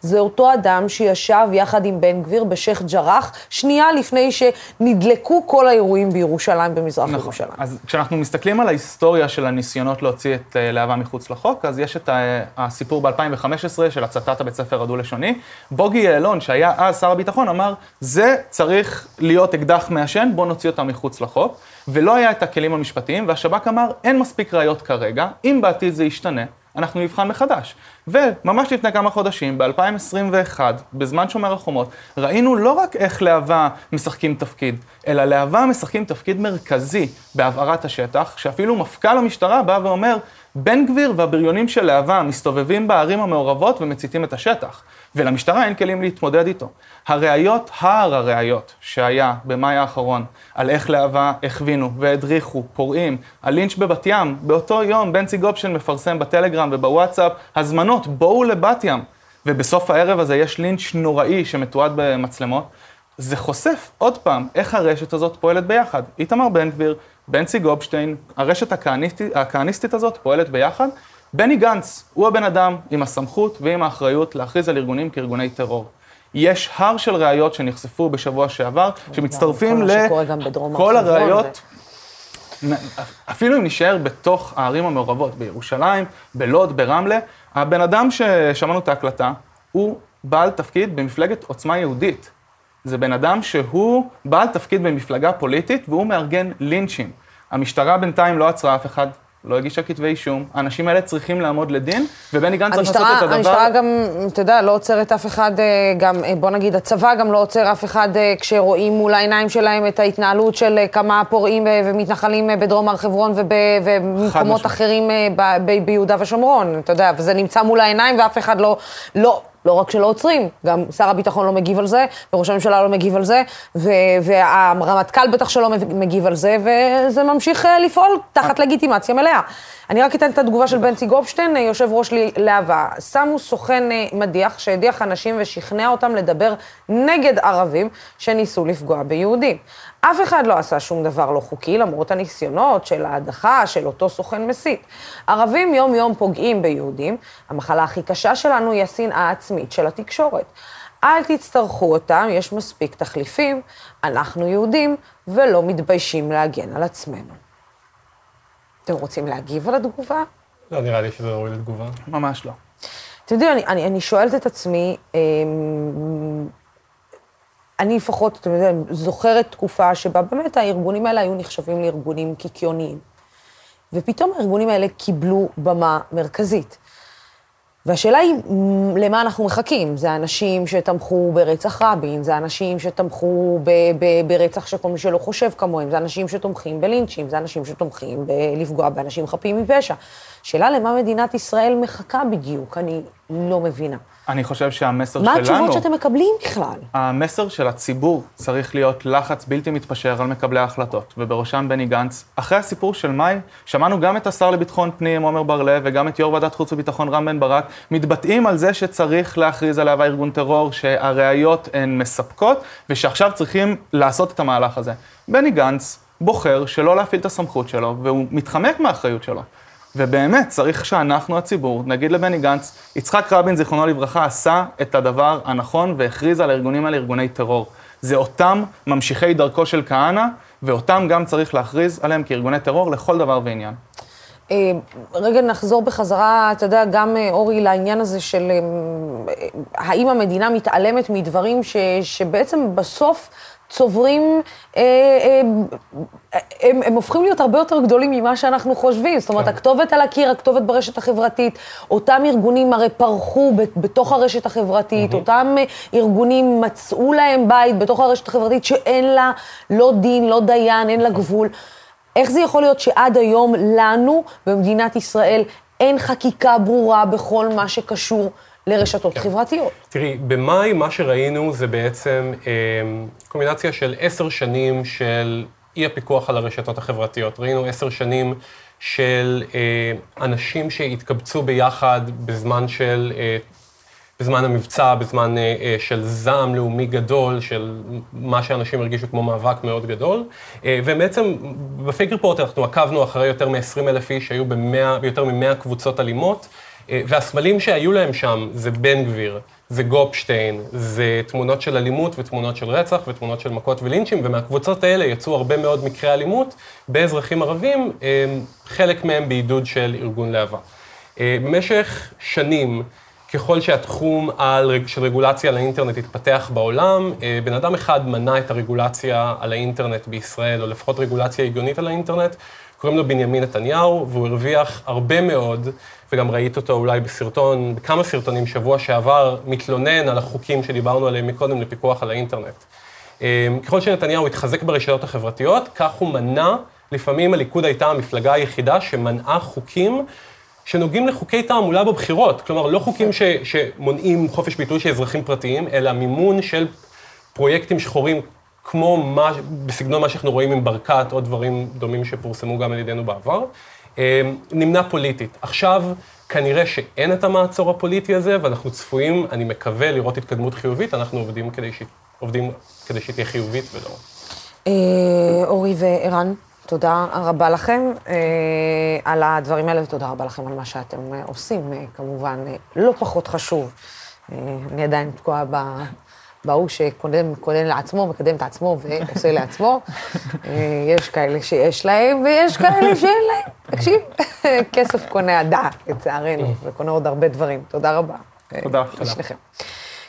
זה אותו אדם שישב יחד עם בן גביר בשייח' ג'ראח, שנייה לפני שנדלקו כל האירועים בירושלים, במזרח נכון. ירושלים. אז כשאנחנו מסתכלים על ההיסטוריה של הניסיונות להוציא את להבה מחוץ לחוק, אז יש את הסיפור ב-2015 של הצתת הבית ספר הדו-לשוני. בוגי יעלון, שהיה אז שר הביטחון, אמר, זה צריך להיות אקדח מעשן, בואו נוציא אותה מחוץ לחוק. ולא היה את הכלים המשפטיים, והשב"כ אמר, אין מספיק ראיות כרגע, אם בעתיד זה ישתנה, אנחנו נבחן מחדש. וממש לפני כמה חודשים, ב-2021, בזמן שומר החומות, ראינו לא רק איך להבה משחקים תפקיד, אלא להבה משחקים תפקיד מרכזי בהבערת השטח, שאפילו מפכ"ל המשטרה בא ואומר, בן גביר והבריונים של להבה מסתובבים בערים המעורבות ומציתים את השטח, ולמשטרה אין כלים להתמודד איתו. הראיות, הר הראיות שהיה במאי האחרון, על איך להבה הכווינו והדריכו פורעים, הלינץ' בבת ים, באותו יום בנצי גופשן מפרסם בטלגרם ובוואטסאפ הזמנות, בואו לבת ים. ובסוף הערב הזה יש לינץ' נוראי שמתועד במצלמות. זה חושף עוד פעם איך הרשת הזאת פועלת ביחד. איתמר בן גביר, בנצי גופשטיין, הרשת הכהניסטית, הזאת פועלת ביחד. בני גנץ הוא הבן אדם עם הסמכות ועם האחריות להכריז על ארגונים כארגוני טרור. יש הר של ראיות שנחשפו בשבוע שעבר, שמצטרפים לכל הראיות. אפילו אם נשאר בתוך הערים המעורבות, בירושלים, בלוד, ברמלה, הבן אדם ששמענו את ההקלטה, הוא בעל תפקיד במפלגת עוצמה יהודית. זה בן אדם שהוא בעל תפקיד במפלגה פוליטית והוא מארגן לינצ'ים. המשטרה בינתיים לא עצרה אף אחד, לא הגישה כתבי אישום, האנשים האלה צריכים לעמוד לדין, ובני גנץ צריך לעשות את הדבר... המשטרה גם, אתה יודע, לא עוצרת אף אחד, אה, גם, אה, בוא נגיד, הצבא גם לא עוצר אף אחד אה, כשרואים מול העיניים שלהם את ההתנהלות של כמה פורעים ומתנחלים בדרום הר חברון ובמקומות אחרים ב, ב, ביהודה ושומרון, אתה יודע, וזה נמצא מול העיניים ואף אחד לא, לא, לא רק שלא עוצרים, גם שר הביטחון לא מגיב על זה, וראש הממשלה לא מגיב על זה, והרמטכ"ל בטח שלא מגיב על זה, וזה ממשיך אה, לפעול תחת לגיטימציה מלאה. אני רק אתן את התגובה של בנצי גופשטיין, אה, יושב ראש להבה. שמו סוכן אה, מדיח שהדיח אנשים ושכנע אותם לדבר נגד ערבים שניסו לפגוע ביהודים. אף אחד לא עשה שום דבר לא חוקי, למרות הניסיונות של ההדחה של אותו סוכן מסית. ערבים יום-יום פוגעים ביהודים, המחלה הכי קשה שלנו היא השנאה העצמית של התקשורת. אל תצטרכו אותם, יש מספיק תחליפים, אנחנו יהודים ולא מתביישים להגן על עצמנו. אתם רוצים להגיב על התגובה? לא נראה לי שזה ראוי לתגובה. ממש לא. אתם יודעים, אני, אני, אני שואלת את עצמי, אמ, אני לפחות, אתם יודעים, זוכרת תקופה שבה באמת הארגונים האלה היו נחשבים לארגונים קיקיוניים. ופתאום הארגונים האלה קיבלו במה מרכזית. והשאלה היא, למה אנחנו מחכים? זה אנשים שתמכו ברצח רבין, זה אנשים שתמכו ב, ב, ברצח של כל מי שלא חושב כמוהם, זה אנשים שתומכים בלינצ'ים, זה אנשים שתומכים בלפגוע באנשים חפים מפשע. שאלה למה מדינת ישראל מחכה בדיוק, אני לא מבינה. אני חושב שהמסר מה שלנו... התשובות שאתם מקבלים בכלל? המסר של הציבור צריך להיות לחץ בלתי מתפשר על מקבלי ההחלטות, ובראשם בני גנץ. אחרי הסיפור של מאי, שמענו גם את השר לביטחון פנים, עמר בר-לב, וגם את יו"ר ועדת חוץ וביטחון, רם בן ברק, מתבטאים על זה שצריך להכריז עליה ארגון טרור, שהראיות הן מספקות, ושעכשיו צריכים לעשות את המהלך הזה. בני גנץ בוחר שלא להפעיל את הסמכות שלו, והוא מתחמק מהאחריות שלו. ובאמת, צריך שאנחנו, הציבור, נגיד לבני גנץ, יצחק רבין, זיכרונו לברכה, עשה את הדבר הנכון והכריז על הארגונים האלה ארגוני טרור. זה אותם ממשיכי דרכו של כהנא, ואותם גם צריך להכריז עליהם כארגוני טרור לכל דבר ועניין. אה, רגע נחזור בחזרה, אתה יודע, גם אה, אורי, לעניין הזה של אה, האם המדינה מתעלמת מדברים ש, שבעצם בסוף צוברים, אה, אה, הם, הם הופכים להיות הרבה יותר גדולים ממה שאנחנו חושבים. זאת אומרת, כן. הכתובת על הקיר, הכתובת ברשת החברתית, אותם ארגונים הרי פרחו בתוך הרשת החברתית, אותם אה, ארגונים מצאו להם בית בתוך הרשת החברתית שאין לה לא דין, לא דיין, אין לה גבול. איך זה יכול להיות שעד היום לנו, במדינת ישראל, אין חקיקה ברורה בכל מה שקשור לרשתות חברתיות? תראי, במאי מה שראינו זה בעצם אה, קומבינציה של עשר שנים של אי הפיקוח על הרשתות החברתיות. ראינו עשר שנים של אה, אנשים שהתקבצו ביחד בזמן של, אה, בזמן המבצע, בזמן אה, אה, של זעם לאומי גדול, של מה שאנשים הרגישו כמו מאבק מאוד גדול. אה, ובעצם בפייק ריפורט אנחנו עקבנו אחרי יותר מ-20 אלף איש שהיו במאה, ביותר מ-100 קבוצות אלימות. אה, והסמלים שהיו להם שם זה בן גביר, זה גופשטיין, זה תמונות של אלימות ותמונות של רצח ותמונות של מכות ולינצ'ים, ומהקבוצות האלה יצאו הרבה מאוד מקרי אלימות באזרחים ערבים, אה, חלק מהם בעידוד של ארגון להבה. אה, במשך שנים, ככל שהתחום של רגולציה על האינטרנט התפתח בעולם, בן אדם אחד מנע את הרגולציה על האינטרנט בישראל, או לפחות רגולציה הגיונית על האינטרנט, קוראים לו בנימין נתניהו, והוא הרוויח הרבה מאוד, וגם ראית אותו אולי בסרטון, בכמה סרטונים שבוע שעבר, מתלונן על החוקים שדיברנו עליהם מקודם לפיקוח על האינטרנט. אה, ככל שנתניהו התחזק ברשתות החברתיות, כך הוא מנע, לפעמים הליכוד הייתה המפלגה היחידה שמנעה חוקים שנוגעים לחוקי תעמולה בבחירות. כלומר, לא חוקים ש, שמונעים חופש ביטוי של אזרחים פרטיים, אלא מימון של פרויקטים שחורים, כמו מה, בסגנון מה שאנחנו רואים עם ברקת, או דברים דומים שפורסמו גם על ידינו בעבר. אה, נמנע פוליטית. עכשיו, כנראה שאין את המעצור הפוליטי הזה, ואנחנו צפויים, אני מקווה, לראות התקדמות חיובית, אנחנו עובדים כדי, ש... עובדים כדי שהיא תהיה חיובית ולא... אה, אורי וערן, תודה רבה לכם אה, על הדברים האלה, ותודה רבה לכם על מה שאתם עושים, כמובן, לא פחות חשוב. אני עדיין תקועה ב- בהוא קודם לעצמו, מקדם את עצמו ועושה לעצמו. אה, יש כאלה שיש להם, ויש כאלה שאין להם. תקשיב, כסף קונה הדעת, לצערנו, וקונה עוד הרבה דברים. תודה רבה. אה, תודה. לשניכם.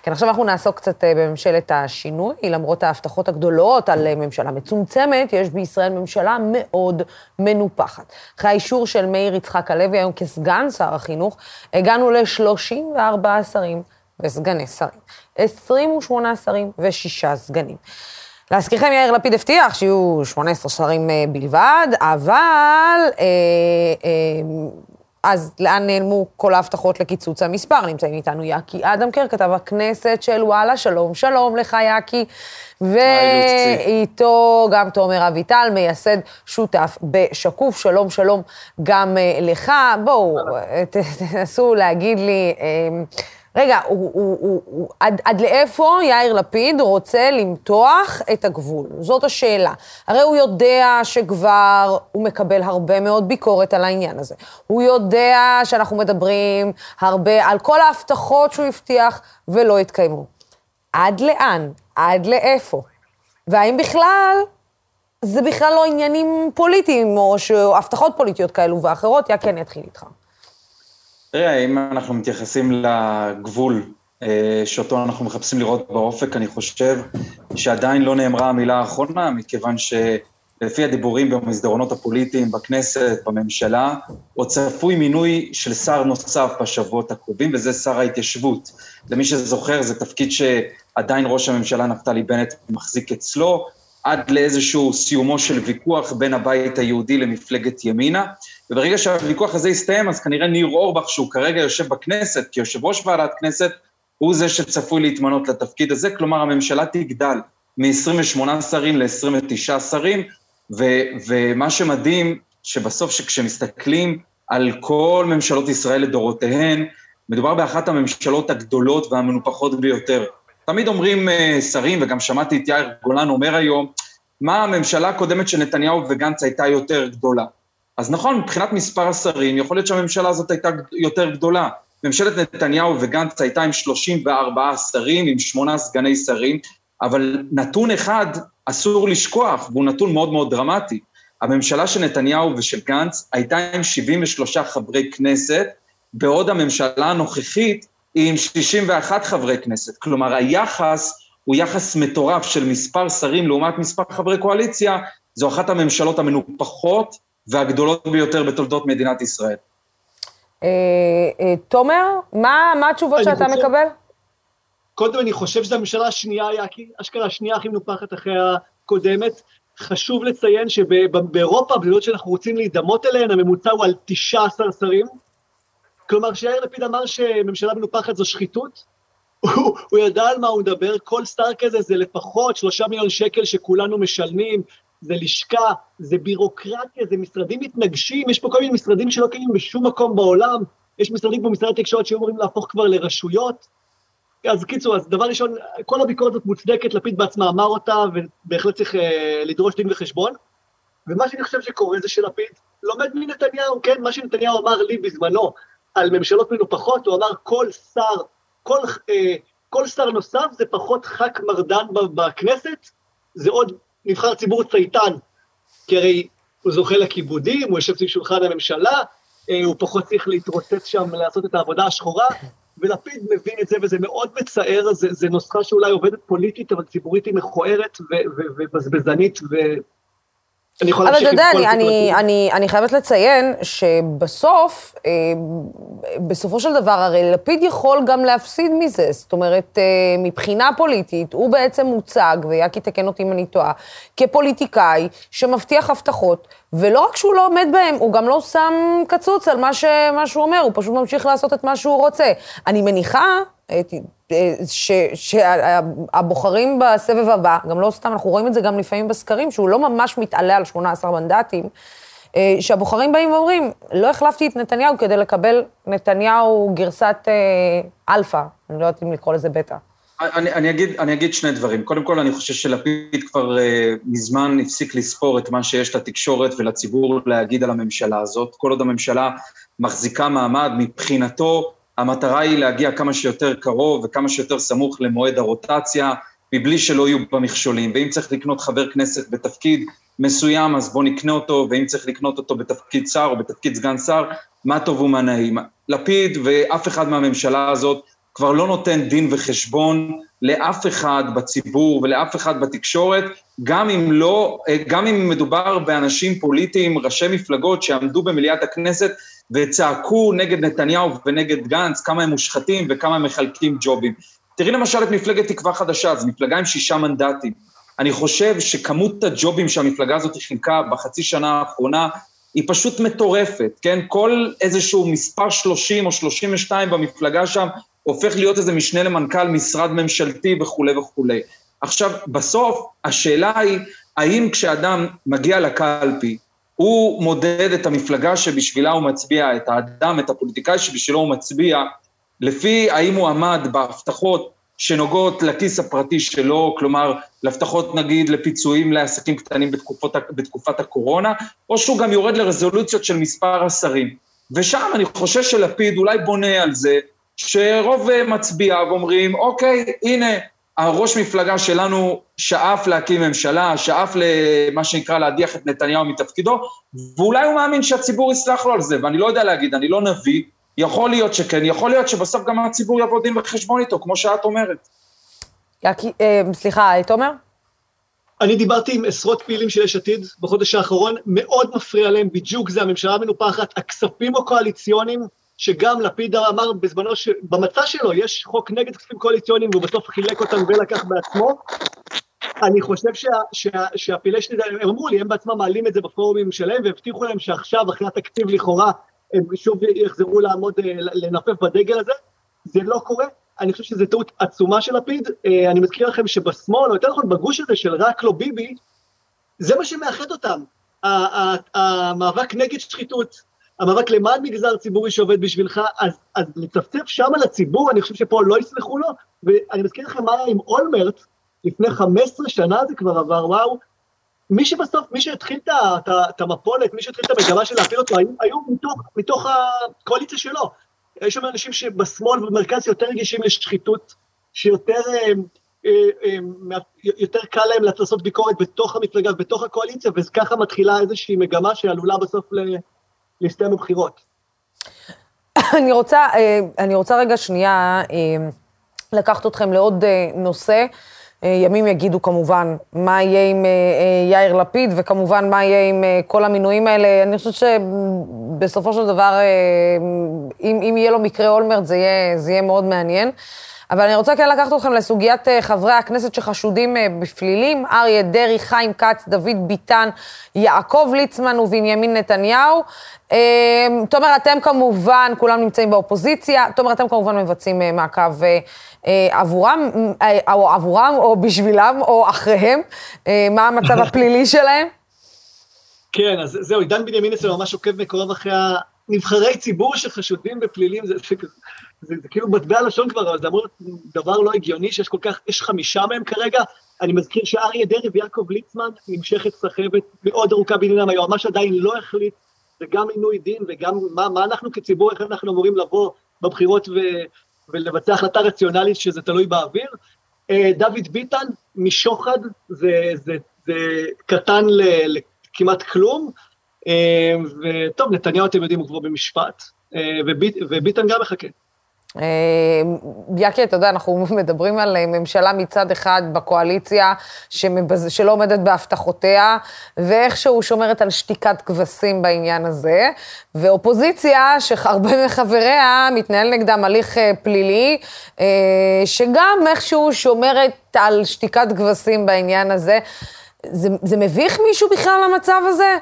כן, עכשיו אנחנו נעסוק קצת אה, בממשלת השינוי. למרות ההבטחות הגדולות על ממשלה מצומצמת, יש בישראל ממשלה מאוד מנופחת. אחרי האישור של מאיר יצחק הלוי היום כסגן שר החינוך, הגענו ל-34 שרים וסגני שרים. 28 שרים ושישה סגנים. להזכירכם, יאיר לפיד הבטיח שיהיו 18 שרים אה, בלבד, אבל אה, אה, אז לאן נעלמו כל ההבטחות לקיצוץ המספר? נמצאים איתנו יאקי אדמקר, כתב הכנסת של וואלה, שלום, שלום לך יאקי. ואיתו גם תומר אביטל, מייסד שותף בשקוף, שלום, שלום גם אה, לך. בואו, תנסו להגיד לי, אה, רגע, הוא, הוא, הוא, הוא, עד, עד לאיפה יאיר לפיד רוצה למתוח את הגבול? זאת השאלה. הרי הוא יודע שכבר הוא מקבל הרבה מאוד ביקורת על העניין הזה. הוא יודע שאנחנו מדברים הרבה על כל ההבטחות שהוא הבטיח ולא התקיימו. עד לאן? עד לאיפה? והאם בכלל זה בכלל לא עניינים פוליטיים, או הבטחות פוליטיות כאלו ואחרות? יאקי, אני אתחיל איתך. תראה, אם אנחנו מתייחסים לגבול אה, שאותו אנחנו מחפשים לראות באופק, אני חושב שעדיין לא נאמרה המילה האחרונה, מכיוון שלפי הדיבורים במסדרונות הפוליטיים, בכנסת, בממשלה, עוד צפוי מינוי של שר נוסף בשבועות הקרובים, וזה שר ההתיישבות. למי שזוכר, זה תפקיד שעדיין ראש הממשלה נפתלי בנט מחזיק אצלו, עד לאיזשהו סיומו של ויכוח בין הבית היהודי למפלגת ימינה. וברגע שהוויכוח הזה יסתיים, אז כנראה ניר אורבך, שהוא כרגע יושב בכנסת, כיושב ראש ועדת כנסת, הוא זה שצפוי להתמנות לתפקיד הזה, כלומר הממשלה תגדל מ-28 שרים ל-29 שרים, ו- ומה שמדהים, שבסוף כשמסתכלים על כל ממשלות ישראל לדורותיהן, מדובר באחת הממשלות הגדולות והמנופחות ביותר. תמיד אומרים uh, שרים, וגם שמעתי את יאיר גולן אומר היום, מה הממשלה הקודמת של נתניהו וגנץ הייתה יותר גדולה. אז נכון, מבחינת מספר השרים, יכול להיות שהממשלה הזאת הייתה יותר גדולה. ממשלת נתניהו וגנץ הייתה עם 34 שרים, עם שמונה סגני שרים, אבל נתון אחד אסור לשכוח, והוא נתון מאוד מאוד דרמטי. הממשלה של נתניהו ושל גנץ הייתה עם 73 חברי כנסת, בעוד הממשלה הנוכחית עם 61 חברי כנסת. כלומר, היחס הוא יחס מטורף של מספר שרים לעומת מספר חברי קואליציה, זו אחת הממשלות המנופחות והגדולות ביותר בתולדות מדינת ישראל. אה, אה, תומר, מה התשובות שאתה מקבל? קודם אני חושב שזו הממשלה השנייה, יאקי, אשכרה השנייה הכי מנופחת אחרי הקודמת. חשוב לציין שבאירופה, במדינות שאנחנו רוצים להידמות אליהן, הממוצע הוא על 19 שרים. כלומר, כשיאיר לפיד אמר שממשלה מנופחת זו שחיתות, הוא, הוא ידע על מה הוא מדבר, כל שר כזה זה לפחות שלושה מיליון שקל שכולנו משלמים, זה לשכה, זה בירוקרטיה, זה משרדים מתנגשים, יש פה כל מיני משרדים שלא קיימים בשום מקום בעולם, יש משרדים כמו משרד התקשורת שהיו אמורים להפוך כבר לרשויות. אז קיצור, אז דבר ראשון, כל הביקורת הזאת מוצדקת, לפיד בעצמה אמר אותה, ובהחלט צריך אה, לדרוש דין וחשבון. ומה שאני חושב שקורה זה שלפיד לומד מנתניהו, כן, מה שנתניהו אמר לי בזמנו על ממשלות מנופחות, הוא אמר כל שר, כל, אה, כל שר נוסף זה פחות ח"כ מרדן בכנסת, זה עוד נבחר ציבור צייתן, כי הרי הוא זוכה לכיבודים, הוא יושב סביב שולחן הממשלה, אה, הוא פחות צריך להתרוצץ שם לעשות את העבודה השחורה, ולפיד מבין את זה, וזה מאוד מצער, זה, זה נוסחה שאולי עובדת פוליטית, אבל ציבורית היא מכוערת ובזבזנית, ו... אני יכולה להמשיך עם כל... אבל אתה יודע, אני, אני, אני חייבת לציין שבסוף, אה, בסופו של דבר, הרי לפיד יכול גם להפסיד מזה. זאת אומרת, אה, מבחינה פוליטית, הוא בעצם מוצג, ויאקי תקן אותי אם אני טועה, כפוליטיקאי שמבטיח הבטחות, ולא רק שהוא לא עומד בהם, הוא גם לא שם קצוץ על מה, ש, מה שהוא אומר, הוא פשוט ממשיך לעשות את מה שהוא רוצה. אני מניחה, אה, שהבוחרים בסבב הבא, גם לא סתם, אנחנו רואים את זה גם לפעמים בסקרים, שהוא לא ממש מתעלה על 18 מנדטים, אה, שהבוחרים באים ואומרים, לא החלפתי את נתניהו כדי לקבל נתניהו גרסת אה, אלפא, אני לא יודעת אם לקרוא לזה בטא. אני, אני, אגיד, אני אגיד שני דברים. קודם כל, אני חושב שלפיד כבר uh, מזמן הפסיק לספור את מה שיש לתקשורת ולציבור להגיד על הממשלה הזאת. כל עוד הממשלה מחזיקה מעמד, מבחינתו, המטרה היא להגיע כמה שיותר קרוב וכמה שיותר סמוך למועד הרוטציה, מבלי שלא יהיו בה מכשולים. ואם צריך לקנות חבר כנסת בתפקיד מסוים, אז בואו נקנה אותו, ואם צריך לקנות אותו בתפקיד שר או בתפקיד סגן שר, מה טוב ומה נעים. לפיד ואף אחד מהממשלה הזאת כבר לא נותן דין וחשבון לאף אחד בציבור ולאף אחד בתקשורת, גם אם לא, גם אם מדובר באנשים פוליטיים, ראשי מפלגות שעמדו במליאת הכנסת וצעקו נגד נתניהו ונגד גנץ כמה הם מושחתים וכמה הם מחלקים ג'ובים. תראי למשל את מפלגת תקווה חדשה, זו מפלגה עם שישה מנדטים. אני חושב שכמות הג'ובים שהמפלגה הזאת חילקה בחצי שנה האחרונה היא פשוט מטורפת, כן? כל איזשהו מספר 30 או 32 במפלגה שם הופך להיות איזה משנה למנכ"ל משרד ממשלתי וכולי וכולי. עכשיו, בסוף השאלה היא, האם כשאדם מגיע לקלפי, הוא מודד את המפלגה שבשבילה הוא מצביע, את האדם, את הפוליטיקאי שבשבילו הוא מצביע, לפי האם הוא עמד בהבטחות שנוגעות לכיס הפרטי שלו, כלומר, להבטחות נגיד לפיצויים לעסקים קטנים בתקופות, בתקופת הקורונה, או שהוא גם יורד לרזולוציות של מספר השרים. ושם אני חושב שלפיד אולי בונה על זה שרוב מצביעיו אומרים, אוקיי, הנה, הראש מפלגה שלנו שאף להקים ממשלה, שאף למה שנקרא להדיח את נתניהו מתפקידו, ואולי הוא מאמין שהציבור יסלח לו על זה, ואני לא יודע להגיד, אני לא נביא, יכול להיות שכן, יכול להיות שבסוף גם הציבור יבוא דין וחשבון איתו, כמו שאת אומרת. אה, סליחה, תומר? אני דיברתי עם עשרות פעילים של יש עתיד בחודש האחרון, מאוד מפריע להם, בדיוק זה, הממשלה מנופחת, הכספים הקואליציוניים, שגם לפיד אמר בזמנו שבמצע שלו יש חוק נגד כספים קואליציוניים, והוא בסוף חילק אותם ולקח בעצמו. אני חושב שה, שה, שהפעילי שלי, הם אמרו לי, הם בעצמם מעלים את זה בפורומים שלהם, והבטיחו להם שעכשיו, אחרי התקציב לכאורה, הם שוב יחזרו לעמוד, אה, לנפף בדגל הזה. זה לא קורה, אני חושב שזו טעות עצומה של לפיד. אה, אני מזכיר לכם שבשמאל, או יותר נכון בגוש הזה של רק לא ביבי, זה מה שמאחד אותם. המאבק נגד שחיתות, המאבק למען מגזר ציבורי שעובד בשבילך, אז, אז לצפצף שם על הציבור, אני חושב שפה לא יסלחו לו, ואני מזכיר לכם מה היה עם אולמרט, לפני 15 שנה זה כבר עבר, וואו, מי שבסוף, מי שהתחיל את המפולת, מי שהתחיל את המגמה של להפיל אותו, היו, היו מתוך, מתוך הקואליציה שלו. יש שם אנשים שבשמאל ובמרכז יותר רגישים לשחיתות, שיותר אה, אה, אה, יותר קל להם לעשות ביקורת בתוך המפלגה ובתוך הקואליציה, וככה מתחילה איזושהי מגמה שעלולה בסוף להסתיים בבחירות. אני רוצה, אני רוצה רגע שנייה לקחת אתכם לעוד נושא. ימים יגידו כמובן מה יהיה עם יאיר לפיד, וכמובן מה יהיה עם כל המינויים האלה. אני חושבת שבסופו של דבר, אם, אם יהיה לו מקרה אולמרט, זה יהיה, זה יהיה מאוד מעניין. אבל אני רוצה כן לקחת אתכם לסוגיית חברי הכנסת שחשודים בפלילים, אריה דרעי, חיים כץ, דוד ביטן, יעקב ליצמן ובנימין נתניהו. תומר, אתם כמובן, כולם נמצאים באופוזיציה, תומר, אתם כמובן מבצעים מעקב עבורם, או עבורם, או בשבילם, או אחריהם, מה המצב הפלילי שלהם? כן, אז זהו, עידן בנימין אצלנו ממש עוקב מקורב אחרי הנבחרי ציבור שחשודים בפלילים, זה, זה, זה, זה כאילו מטבע לשון כבר, אבל זה אמור להיות דבר לא הגיוני שיש כל כך, יש חמישה מהם כרגע. אני מזכיר שאריה דרעי ויעקב ליצמן נמשכת סחבת מאוד ארוכה בעניינם, היועמ"ש עדיין לא החליט, וגם עינוי דין וגם מה, מה אנחנו כציבור, איך אנחנו אמורים לבוא בבחירות ו, ולבצע החלטה רציונלית שזה תלוי באוויר. דוד ביטן משוחד זה, זה, זה קטן לכמעט כלום, וטוב, נתניהו אתם יודעים הוא כבר במשפט, וביט, וביטן גם מחכה. יקי, אתה יודע, אנחנו מדברים על ממשלה מצד אחד בקואליציה שמבז... שלא עומדת בהבטחותיה, ואיכשהו שומרת על שתיקת כבשים בעניין הזה, ואופוזיציה שהרבה מחבריה מתנהל נגדם הליך פלילי, שגם איכשהו שומרת על שתיקת כבשים בעניין הזה. זה, זה מביך מישהו בכלל למצב הזה?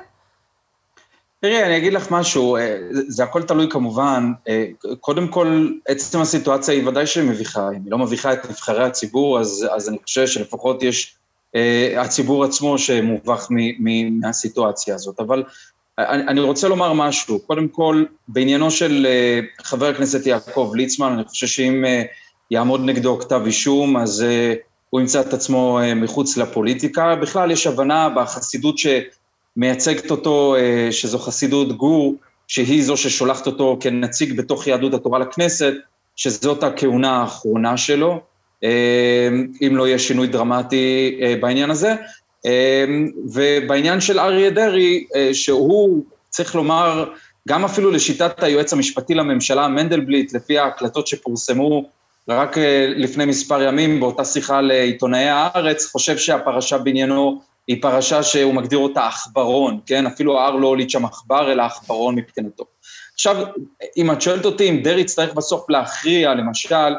תראי, אני אגיד לך משהו, זה הכל תלוי כמובן, קודם כל, עצם הסיטואציה היא ודאי שהיא מביכה, אם היא לא מביכה את נבחרי הציבור, אז, אז אני חושב שלפחות יש הציבור עצמו שמובך מהסיטואציה הזאת, אבל אני, אני רוצה לומר משהו, קודם כל, בעניינו של חבר הכנסת יעקב ליצמן, אני חושב שאם יעמוד נגדו כתב אישום, אז הוא ימצא את עצמו מחוץ לפוליטיקה, בכלל יש הבנה בחסידות ש... מייצגת אותו, שזו חסידות גור, שהיא זו ששולחת אותו כנציג בתוך יהדות התורה לכנסת, שזאת הכהונה האחרונה שלו, אם לא יהיה שינוי דרמטי בעניין הזה. ובעניין של אריה דרעי, שהוא, צריך לומר, גם אפילו לשיטת היועץ המשפטי לממשלה, מנדלבליט, לפי ההקלטות שפורסמו רק לפני מספר ימים באותה שיחה לעיתונאי הארץ, חושב שהפרשה בעניינו היא פרשה שהוא מגדיר אותה עכברון, כן? אפילו ההר לא הוליד שם עכבר, אלא עכברון מבחינתו. עכשיו, אם את שואלת אותי אם דרעי יצטרך בסוף להכריע, למשל,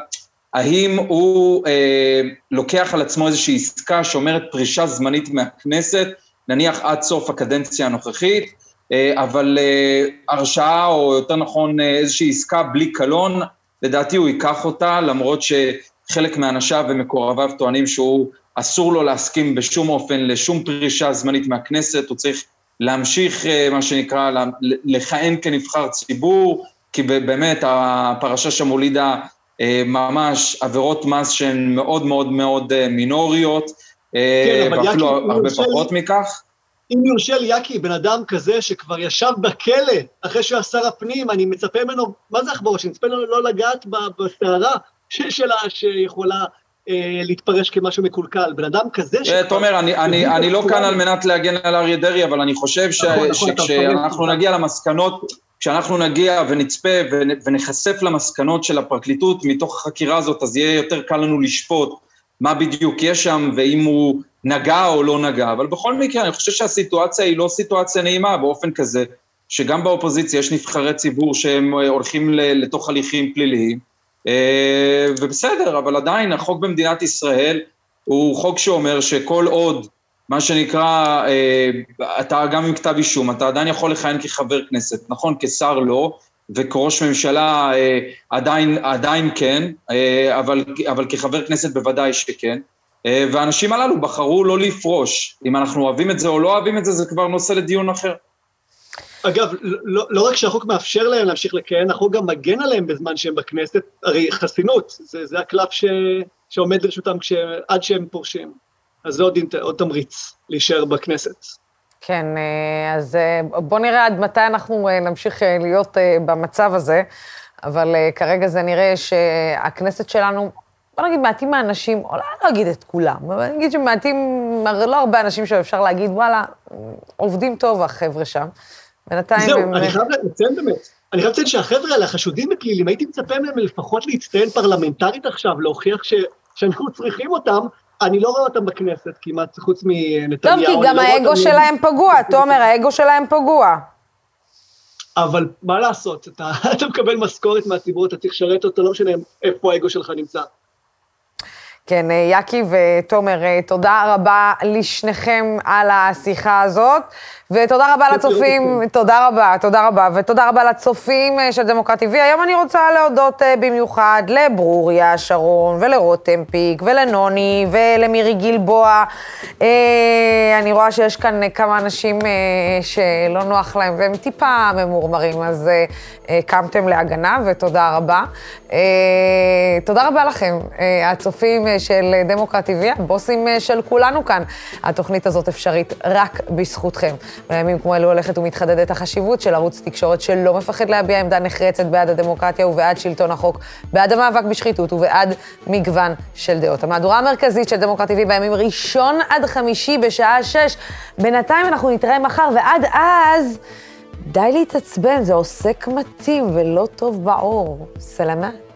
האם הוא אה, לוקח על עצמו איזושהי עסקה שאומרת פרישה זמנית מהכנסת, נניח עד סוף הקדנציה הנוכחית, אה, אבל אה, הרשעה, או יותר נכון אה, איזושהי עסקה בלי קלון, לדעתי הוא ייקח אותה, למרות שחלק מאנשיו ומקורביו טוענים שהוא אסור לו להסכים בשום אופן לשום פרישה זמנית מהכנסת, הוא צריך להמשיך, מה שנקרא, לכהן כנבחר ציבור, כי באמת הפרשה שם הולידה אה, ממש עבירות מס שהן מאוד מאוד מאוד אה, מינוריות, אה, כן, ואפילו הרבה לי- פחות מכך. אם יורשה לי, יאקי, בן אדם כזה שכבר ישב בכלא אחרי שהוא היה שר הפנים, אני מצפה ממנו, מה זה עכברוש? אני מצפה ממנו לא לגעת ב- בסערה ש- שלה שיכולה אה, להתפרש כמשהו מקולקל. בן אדם כזה אה, תומר, אני, לא כאן על מנת להגן על אריה דרעי, אבל אני חושב ש, נכון, נכון, שכשאנחנו. נגיע למסקנות, כשאנחנו נגיע ונצפה ונ- ונחשף למסקנות של הפרקליטות מתוך החקירה הזאת, אז יהיה יותר קל לנו לשפוט מה בדיוק יש שם ואם הוא נגע או לא נגע. אבל בכל מקרה, אני חושב שהסיטואציה היא לא סיטואציה נעימה באופן כזה, שגם באופוזיציה יש נבחרי ציבור שהם אה, הולכים לתוך הליכים פליליים, אה, ובסדר, אבל עדיין החוק במדינת ישראל הוא חוק שאומר שכל עוד, מה שנקרא, אה, אתה גם עם כתב אישום, אתה עדיין יכול לכהן כחבר כנסת, נכון? כשר לא, וכראש ממשלה אה, עדיין, עדיין כן, אה, אבל, אבל כחבר כנסת בוודאי שכן. אה, והאנשים הללו בחרו לא לפרוש. אם אנחנו אוהבים את זה או לא אוהבים את זה, זה כבר נושא לדיון אחר. אגב, לא, לא רק שהחוק מאפשר להם להמשיך לכהן, החוק גם מגן עליהם בזמן שהם בכנסת, הרי חסינות, זה, זה הקלף ש, שעומד לרשותם כש, עד שהם פורשים. אז זה עוד, עוד תמריץ להישאר בכנסת. כן, אה, אז אה, בוא נראה עד מתי אנחנו אה, נמשיך להיות במצב הזה, אבל כרגע זה נראה שהכנסת שלנו, בוא נגיד מעטים מהאנשים, אולי לא אגיד את כולם, אבל נגיד שמעטים, לא הרבה אנשים שאפשר להגיד, וואלה, עובדים טוב החבר'ה שם. בינתיים זהו, הם... אני חייב לציין באמת, אני חייב לציין שהחבר'ה האלה, החשודים בפלילים, הייתי מצפה מהם לפחות להצטיין פרלמנטרית עכשיו, להוכיח ש, שאנחנו צריכים אותם, אני לא רואה אותם בכנסת כמעט, חוץ מנתניהו. טוב, כי אני גם לא האגו אותם- שלהם פגוע, תומר, האגו שלהם פגוע. אבל מה לעשות, אתה, אתה מקבל משכורת מהציבור, אתה צריך לשרת אותו, לא משנה איפה האגו שלך נמצא. כן, אה, יאקי ותומר, אה, תודה רבה לשניכם על השיחה הזאת, ותודה רבה לצופים, תודה רבה, תודה רבה, ותודה רבה לצופים אה, של דמוקרט TV. היום אני רוצה להודות אה, במיוחד לברוריה שרון, ולרותם פיק, ולנוני, ולמירי גלבוע. אה, אני רואה שיש כאן כמה אנשים שלא נוח להם, והם טיפה ממורמרים, אז קמתם להגנה, ותודה רבה. תודה רבה לכם, הצופים של דמוקרט TV, הבוסים של כולנו כאן. התוכנית הזאת אפשרית רק בזכותכם. בימים כמו אלו הולכת ומתחדדת החשיבות של ערוץ תקשורת שלא מפחד להביע עמדה נחרצת בעד הדמוקרטיה ובעד שלטון החוק, בעד המאבק בשחיתות ובעד מגוון של דעות. המהדורה המרכזית של דמוקרט TV בימים ראשון עד חמישי בשעה שש. בינתיים אנחנו נתראה מחר, ועד אז... די להתעצבן, זה עוסק מתאים ולא טוב בעור. סלמת.